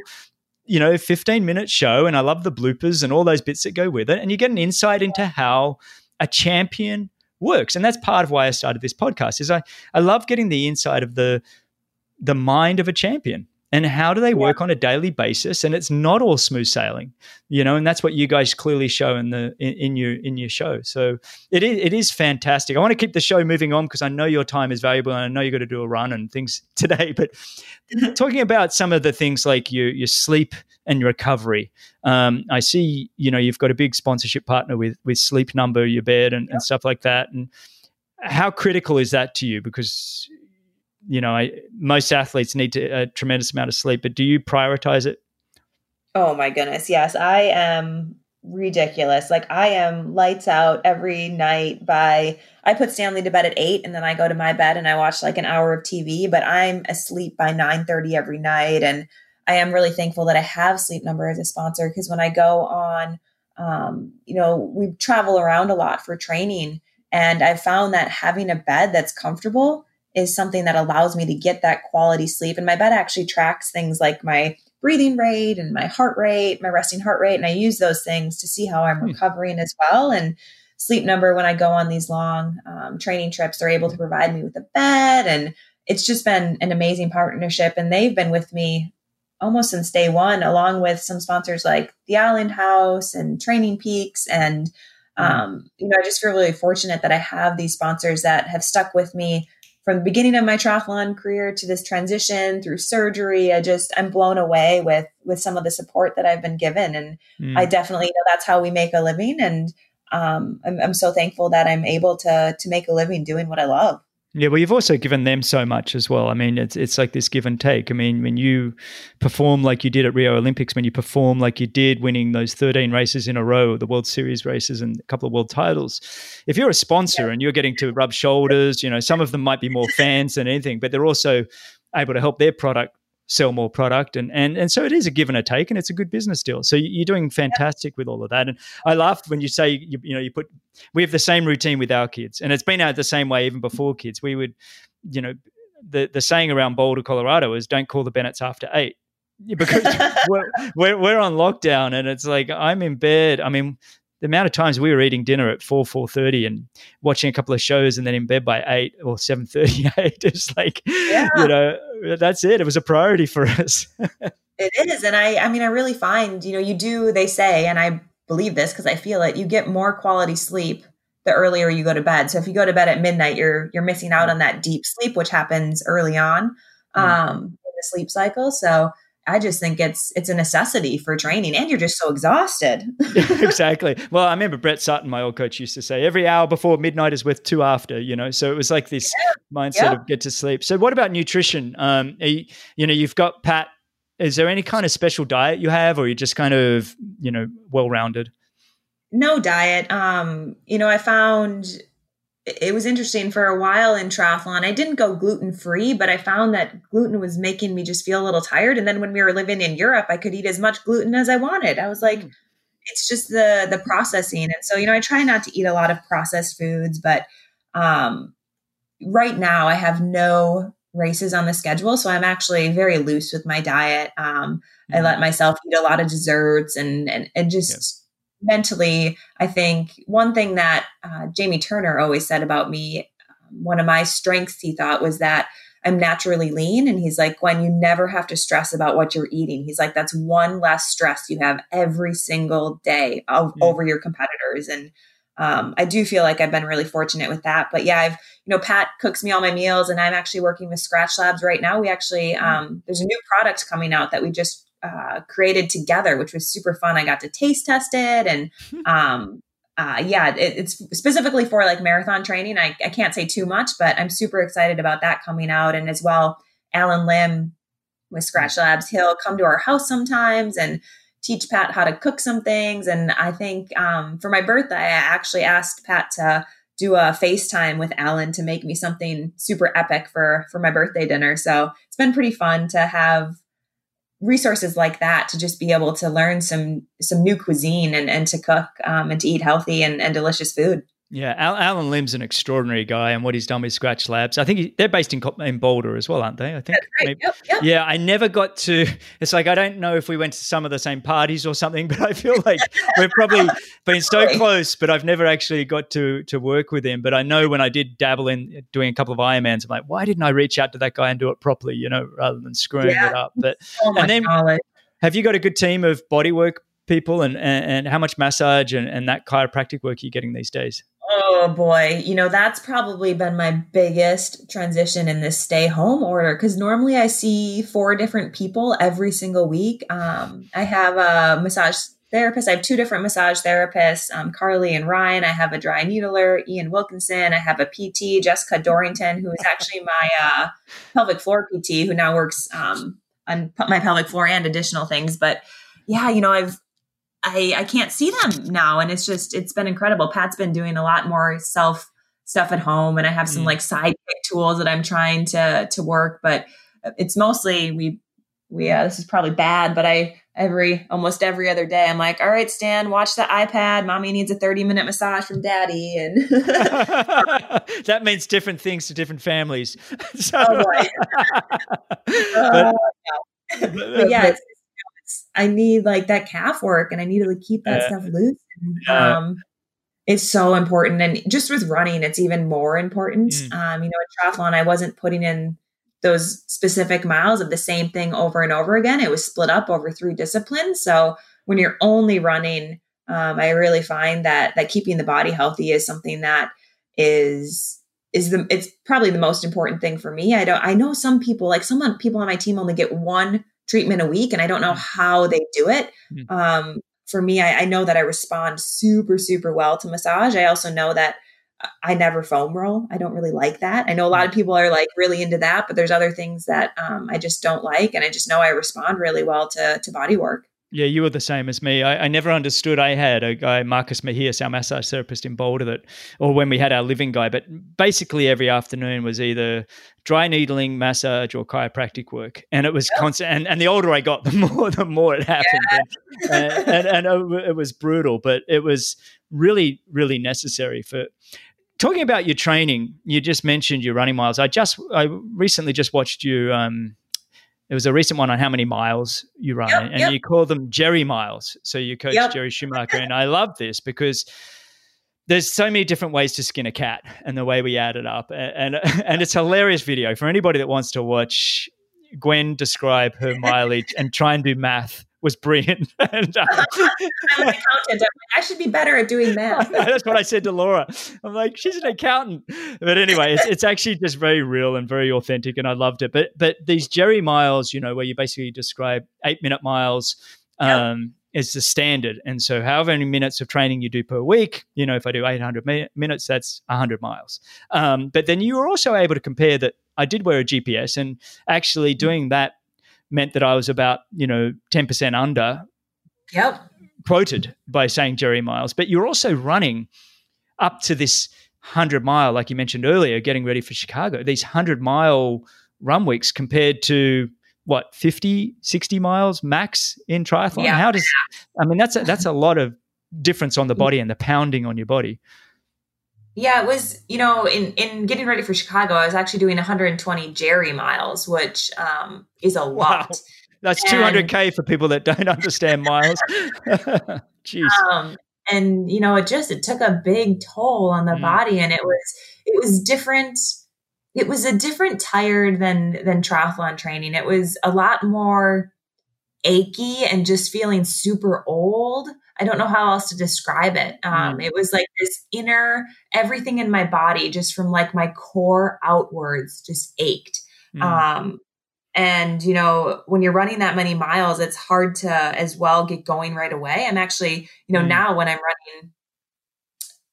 you know 15 minute show and i love the bloopers and all those bits that go with it and you get an insight into how a champion works and that's part of why i started this podcast is i i love getting the insight of the the mind of a champion and how do they work on a daily basis? And it's not all smooth sailing you know and that's what you guys clearly show in the in, in your in your show. So it is it is fantastic. I want to keep the show moving on because i know your time is valuable and i know you got to do a run and things today but talking about some of the things like your your sleep and recovery um, i see you know you've got a big sponsorship partner with with sleep number your bed and, and stuff like that. And how critical is that to you? Because you know, I, most athletes need to, a tremendous amount of sleep, but do you prioritize it? Oh my goodness. Yes. I am ridiculous. Like I am lights out every night by I put Stanley to bed at 8 and then I go to my bed and I watch like an hour of TV, but I'm asleep by 9:30 every night and I am really thankful that I have Sleep Number as a sponsor because when I go on um, you know, we travel around a lot for training and I've found that having a bed that's comfortable is something that allows me to get that quality sleep. And my bed actually tracks things like my breathing rate and my heart rate, my resting heart rate. And I use those things to see how I'm hmm. recovering as well. And sleep number, when I go on these long um, training trips, they're able to provide me with a bed. And it's just been an amazing partnership. And they've been with me almost since day one, along with some sponsors like the Island House and Training Peaks. And, hmm. um, you know, I just feel really fortunate that I have these sponsors that have stuck with me from the beginning of my triathlon career to this transition through surgery i just i'm blown away with with some of the support that i've been given. And mm. i definitely know that's how we make a living. And um, I'm, I'm so thankful that i'm able to to make a living doing what i love yeah, well, you've also given them so much as well. I mean, it's it's like this give and take. I mean, when you perform like you did at Rio Olympics, when you perform like you did, winning those thirteen races in a row, the World Series races, and a couple of world titles, if you're a sponsor and you're getting to rub shoulders, you know, some of them might be more fans than anything, but they're also able to help their product sell more product. And and and so it is a give and a take and it's a good business deal. So you're doing fantastic with all of that. And i laughed when you say you, you know you put we have the same routine with our kids and it's been out the same way even before kids. We would you know the the saying around boulder colorado is don't call the bennetts after eight. Because we're, we're, we're on lockdown and it's like i'm in bed. I mean the amount of times we were eating dinner at 4 4.30 and watching a couple of shows and then in bed by 8 or 7.38 it's like yeah. you know that's it. It was a priority for us. It is and i i mean i really find you know you do they say and i believe this because i feel it you get more quality sleep the earlier you go to bed. So if you go to bed at midnight you're you're missing out on that deep sleep which happens early on mm. um in the sleep cycle. So I just think it's it's a necessity for training, and you're just so exhausted. exactly. Well, I remember Brett Sutton, my old coach, used to say, "Every hour before midnight is worth two after." You know, so it was like this yeah. mindset yeah. of get to sleep. So, what about nutrition? Um, you, you know, you've got Pat. Is there any kind of special diet you have, or you just kind of you know well rounded? No diet. Um, you know, I found it was interesting for a while in triathlon. I didn't go gluten free, but I found that gluten was making me just feel a little tired. And then when we were living in Europe, I could eat as much gluten as I wanted. I was like, mm. it's just the the processing. And so, you know, I try not to eat a lot of processed foods, but um, right now I have no races on the schedule, so I'm actually very loose with my diet. Um, mm. I let myself eat a lot of desserts and and and just mentally, I think one thing that uh, Jamie Turner always said about me, um, one of my strengths, he thought, was that I'm naturally lean. And he's like, Gwen, you never have to stress about what you're eating. He's like, that's one less stress you have every single day of, yeah. over your competitors. And um, I do feel like I've been really fortunate with that. But yeah, I've, you know, Pat cooks me all my meals and I'm actually working with Skratch Labs right now. We actually, mm. um, there's a new product coming out that we just uh, created together, which was super fun. I got to taste test it, and um, uh, yeah, it, it's specifically for like marathon training. I, I can't say too much, but I'm super excited about that coming out. And as well, Allen Lim with Skratch Labs, he'll come to our house sometimes and teach Pat how to cook some things. And I think um, for my birthday, I actually asked Pat to do a FaceTime with Allen to make me something super epic for for my birthday dinner. So it's been pretty fun to have resources like that to just be able to learn some some new cuisine and, and to cook um, and to eat healthy and, and delicious food Yeah, Allen Lim's an extraordinary guy, and what he's done with Skratch Labs. I think he, they're based in, in Boulder as well, aren't they? I think. Right. Yep, yep. Yeah, I never got to. It's like I don't know if we went to some of the same parties or something, but I feel like we've probably been so close, but I've never actually got to to work with him. But I know when I did dabble in doing a couple of Ironmans, I'm like, why didn't I reach out to that guy and do it properly? You know, rather than screwing yeah. it up. But oh and then, have you got a good team of bodywork people, and, and and how much massage and and that chiropractic work are you getting these days? Oh boy, you know, that's probably been my biggest transition in this stay home order because normally I see four different people every single week. Um, I have a massage therapist. I have two different massage therapists, um, Carly and Ryan. I have a dry needler, Ian Wilkinson. I have a PT, Jessica Dorrington, who is actually my uh, pelvic floor PT, who now works um, on my pelvic floor and additional things. But yeah, you know, I've I, I can't see them now. And it's just, it's been incredible. Pat's been doing a lot more self stuff at home and I have some mm. like sidekick tools that I'm trying to, to work, but it's mostly we, we, uh, this is probably bad, but I, every, almost every other day, I'm like, all right, Stan, watch the iPad. Mommy needs a 30 minute massage from daddy. And that means different things to different families. so, oh, but, uh, but, yeah, it's, I need like that calf work and I need to like, keep that stuff loose. And, yeah. Um, it's so important. And just with running, it's even more important. Mm. Um, you know, at triathlon, I wasn't putting in those specific miles of the same thing over and over again. It was split up over three disciplines. So when you're only running, um, I really find that that keeping the body healthy is something that is is the it's probably the most important thing for me. I don't I know some people like some people on my team only get one treatment a week and I don't know mm. how they do it. Mm. Um, for me, I, I, know that I respond super, super well to massage. I also know that I never foam roll. I don't really like that. I know a lot of mm. people are like really into that, but there's other things that um, I just don't like. And I just know I respond really well to, to body work. Yeah, you were the same as me. I, I, never understood. I had a guy, Marcus Mejias, our massage therapist in Boulder, that, or when we had our living guy, but basically every afternoon was either dry needling, massage, or chiropractic work, and it was yeah. constant. And, and the older I got, the more the more it happened, yeah. and, and, and, and it was brutal, but it was really really necessary for talking about your training. You just mentioned your running miles. I just I recently just watched you. Um, there was a recent one on how many miles you run, yep, and yep. you call them Jerry miles. So you coach yep. Jerry Schumacher, and I love this because there's so many different ways to skin a cat, and the way we add it up, and and, and it's hilarious video for anybody that wants to watch Gwen describe her mileage and try and do math was brilliant. and, uh, I'm an accountant. I'm like, I should be better at doing math. That's what I said to Laura. I'm like, she's an accountant. But anyway, it's, it's actually just very real and very authentic, and I loved it. But but these Jerry miles, you know, where you basically describe eight minute miles. Um, is the standard. And so, however many minutes of training you do per week, you know, if I do 800 mi- minutes, that's 100 miles. Um, but then you were also able to compare that I did wear a GPS, and actually doing that meant that I was about, you know, 10% under. Yep. Quoted by saying Jerry Miles. But you're also running up to this 100 mile, like you mentioned earlier, getting ready for Chicago, these 100 mile run weeks compared to what 50 60 miles max in triathlon yeah. how does i mean that's a, that's a lot of difference on the mm. body and the pounding on your body yeah, it was, you know, in, in getting ready for Chicago, I was actually doing 120 Jerry miles, which um, is a lot. Wow. That's and, 200K for people that don't understand miles. Jeez. Um, and, you know, it just, it took a big toll on the mm. body and it was, it was different. It was a different tired than, than triathlon training. It was a lot more achy and just feeling super old. I don't know how else to describe it. Um, mm. It was like this inner, everything in my body, just from like my core outwards, just ached. Mm. Um, and, you know, when you're running that many miles, it's hard to as well get going right away. I'm actually, you know, mm. now when I'm running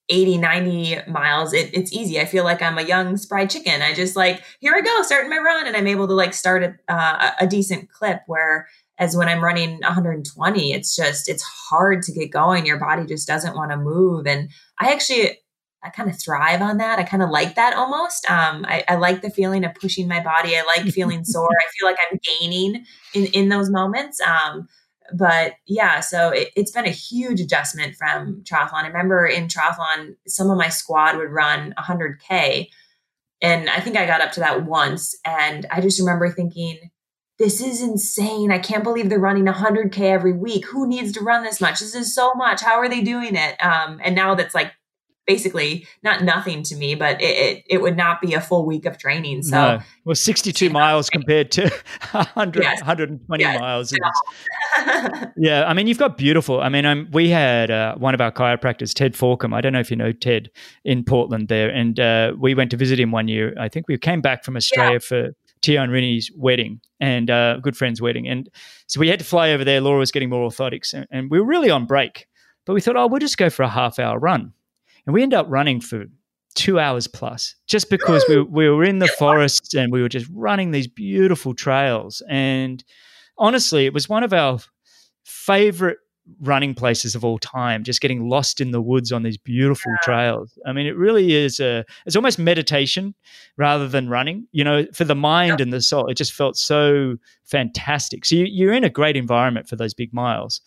80, 90 miles, it, it's easy. I feel like I'm a young spry chicken. I just like, here I go, starting my run. And I'm able to like start a, uh, a decent clip where as when I'm running 120, it's just, it's hard to get going. Your body just doesn't want to move. And I actually, I kind of thrive on that. I kind of like that almost. Um, I, I, like the feeling of pushing my body. I like feeling sore. I feel like I'm gaining in, in those moments. Um, but yeah, so it, has been a huge adjustment from triathlon. I remember in triathlon, some of my squad would run 100K. And I think I got up to that once. And I just remember thinking, this is insane. I can't believe they're running 100K every week. Who needs to run this much? This is so much. How are they doing it? Um, and now that's like basically not nothing to me, but it, it, it, would not be a full week of training. So, no. well, 62 yeah. miles compared to 100, yes. 120 yes. miles. yeah. I mean, you've got beautiful. I mean, I'm, we had uh, one of our chiropractors, Ted Forcum. I don't know if you know Ted in Portland there. And uh, we went to visit him one year. I think we came back from Australia yeah. for Tio and Rinny's wedding and uh, good friend's wedding. And so we had to fly over there. Laura was getting more orthotics and, and we were really on break. But we thought, oh, we'll just go for a half hour run and we end up running for two hours plus just because we, we were in the forest and we were just running these beautiful trails. And honestly, it was one of our favorite running places of all time just getting lost in the woods on these beautiful trails i mean it really is a it's almost meditation rather than running you know for the mind and the soul it just felt so fantastic so you, you're in a great environment for those big miles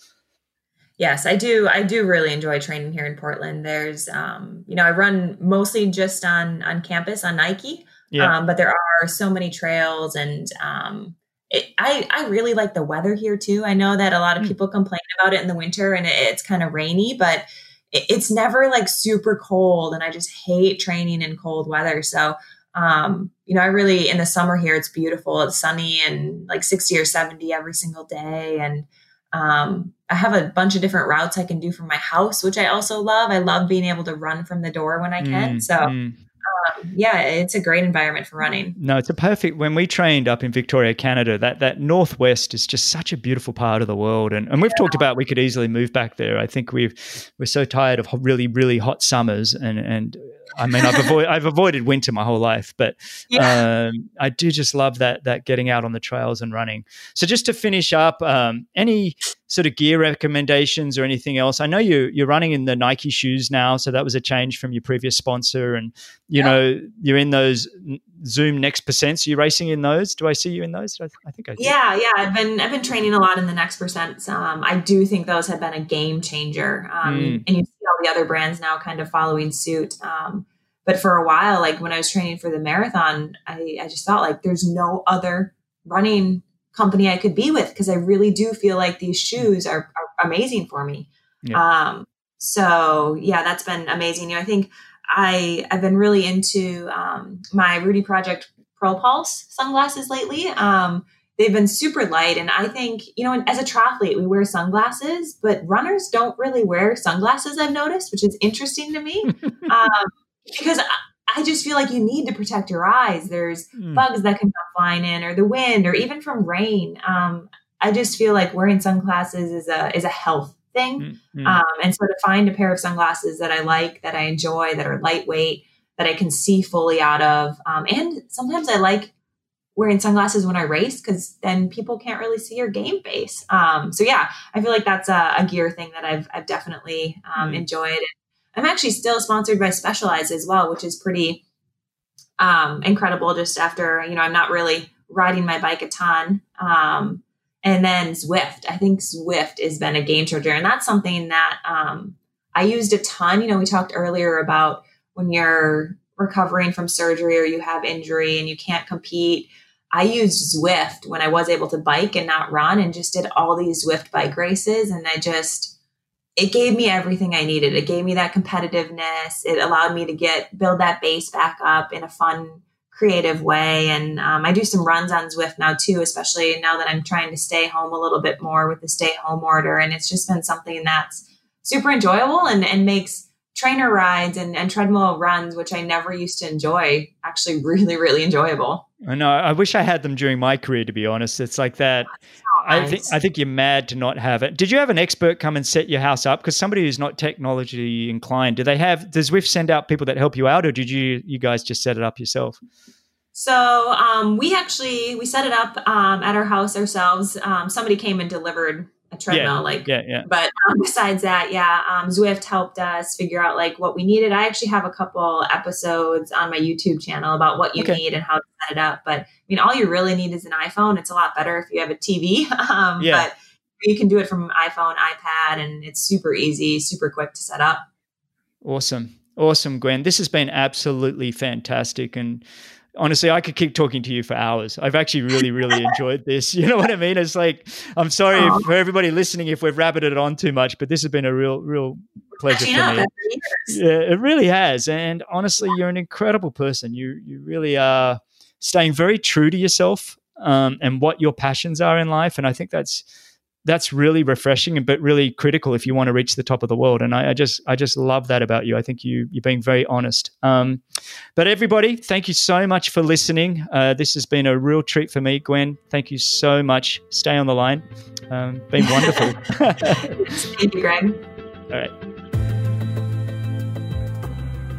Yes, I do. I do really enjoy training here in Portland. There's, um, you know, I run mostly just on on campus on Nike, yeah. um, but there are so many trails, and um, it, I I really like the weather here too. I know that a lot of hmm. people complain about it in the winter, and it, it's kind of rainy, but it, it's never like super cold, and I just hate training in cold weather. So, um, you know, I really in the summer here, it's beautiful. It's sunny and like sixty or seventy every single day, and um, I have a bunch of different routes I can do from my house, which I also love. I love being able to run from the door when I can. Mm, so, mm. Yeah, it's a great environment for running. No, it's a perfect. When we trained up in Victoria, Canada, that that northwest is just such a beautiful part of the world, and and we've yeah. talked about we could easily move back there. I think we've we're so tired of really really hot summers, and and I mean, I've avoided I've avoided winter my whole life, but yeah. um, I do just love that that getting out on the trails and running. So just to finish up, um, any sort of gear recommendations or anything else? I know you you're running in the Nike shoes now, so that was a change from your previous sponsor, and you yeah. know you're in those Zoom Next Percents. Are you racing in those? Do I see you in those? I, I think I. Yeah, yeah. I've been I've been training a lot in the Next Percents. Um, I do think those have been a game changer, um, mm. and you all the other brands now kind of following suit. Um, but for a while, like when I was training for the marathon, I, I just felt like there's no other running company I could be with because I really do feel like these shoes are, are amazing for me. Yeah. Um, so yeah, that's been amazing. You know, I think I I've been really into um, my Rudy Project Propulse sunglasses lately. Um, they've been super light, and I think you know, as a triathlete, we wear sunglasses, but runners don't really wear sunglasses. I've noticed, which is interesting to me. um, because I just feel like you need to protect your eyes. There's mm. bugs that can come flying in, or the wind, or even from rain. Um, I just feel like wearing sunglasses is a is a health thing. Mm. Um, and so to find a pair of sunglasses that I like, that I enjoy, that are lightweight, that I can see fully out of, um, and sometimes I like wearing sunglasses when I race because then people can't really see your game face. Um, so yeah, I feel like that's a, a, gear thing that I've I've definitely mm. enjoyed. I'm actually still sponsored by Specialized as well, which is pretty um, incredible. Just after you know, I'm not really riding my bike a ton. Um, and then Zwift, I think Zwift has been a game changer, and that's something that um, I used a ton. You know, we talked earlier about when you're recovering from surgery or you have injury and you can't compete. I used Zwift when I was able to bike and not run, and just did all these Zwift bike races, and I just it gave me everything I needed. It gave me that competitiveness. It allowed me to get build that base back up in a fun, creative way. And um, I do some runs on Zwift now too, especially now that I'm trying to stay home a little bit more with the stay home order. And it's just been something that's super enjoyable and, and makes trainer rides and, and treadmill runs, which I never used to enjoy, actually really, really enjoyable. I know. I wish I had them during my career, to be honest. It's like that. I think I think you're mad to not have it. Did you have an expert come and set your house up? Because somebody who's not technology inclined, do they have? Does Zwift send out people that help you out, or did you you guys just set it up yourself? So um, we actually we set it up um, at our house ourselves. Um, somebody came and delivered a treadmill. Yeah, like, yeah, yeah. But um, besides that, yeah, um, Zwift helped us figure out like what we needed. I actually have a couple episodes on my YouTube channel about what you okay. need and how to set it up. But I mean, all you really need is an iPhone. It's a lot better if you have a TV. um, yeah. But you can do it from iPhone, iPad, and it's super easy, super quick to set up. Awesome. Awesome, Gwen. This has been absolutely fantastic. And honestly, I could keep talking to you for hours. I've actually really, really enjoyed this. You know what I mean? It's like, I'm sorry oh. for everybody listening if we've rabbited it on too much, but this has been a real, real pleasure for me. Yeah, it really has. And honestly, you're an incredible person. You, you really are staying very true to yourself um, and what your passions are in life. And I think that's, that's really refreshing but really critical if you want to reach the top of the world. And I, I just i just love that about you. I think you you're being very honest. Um, but everybody thank you so much for listening. Uh, this has been a real treat for me gwen. Thank you so much. Stay on the line. Um, been wonderful. Thank you greg. All right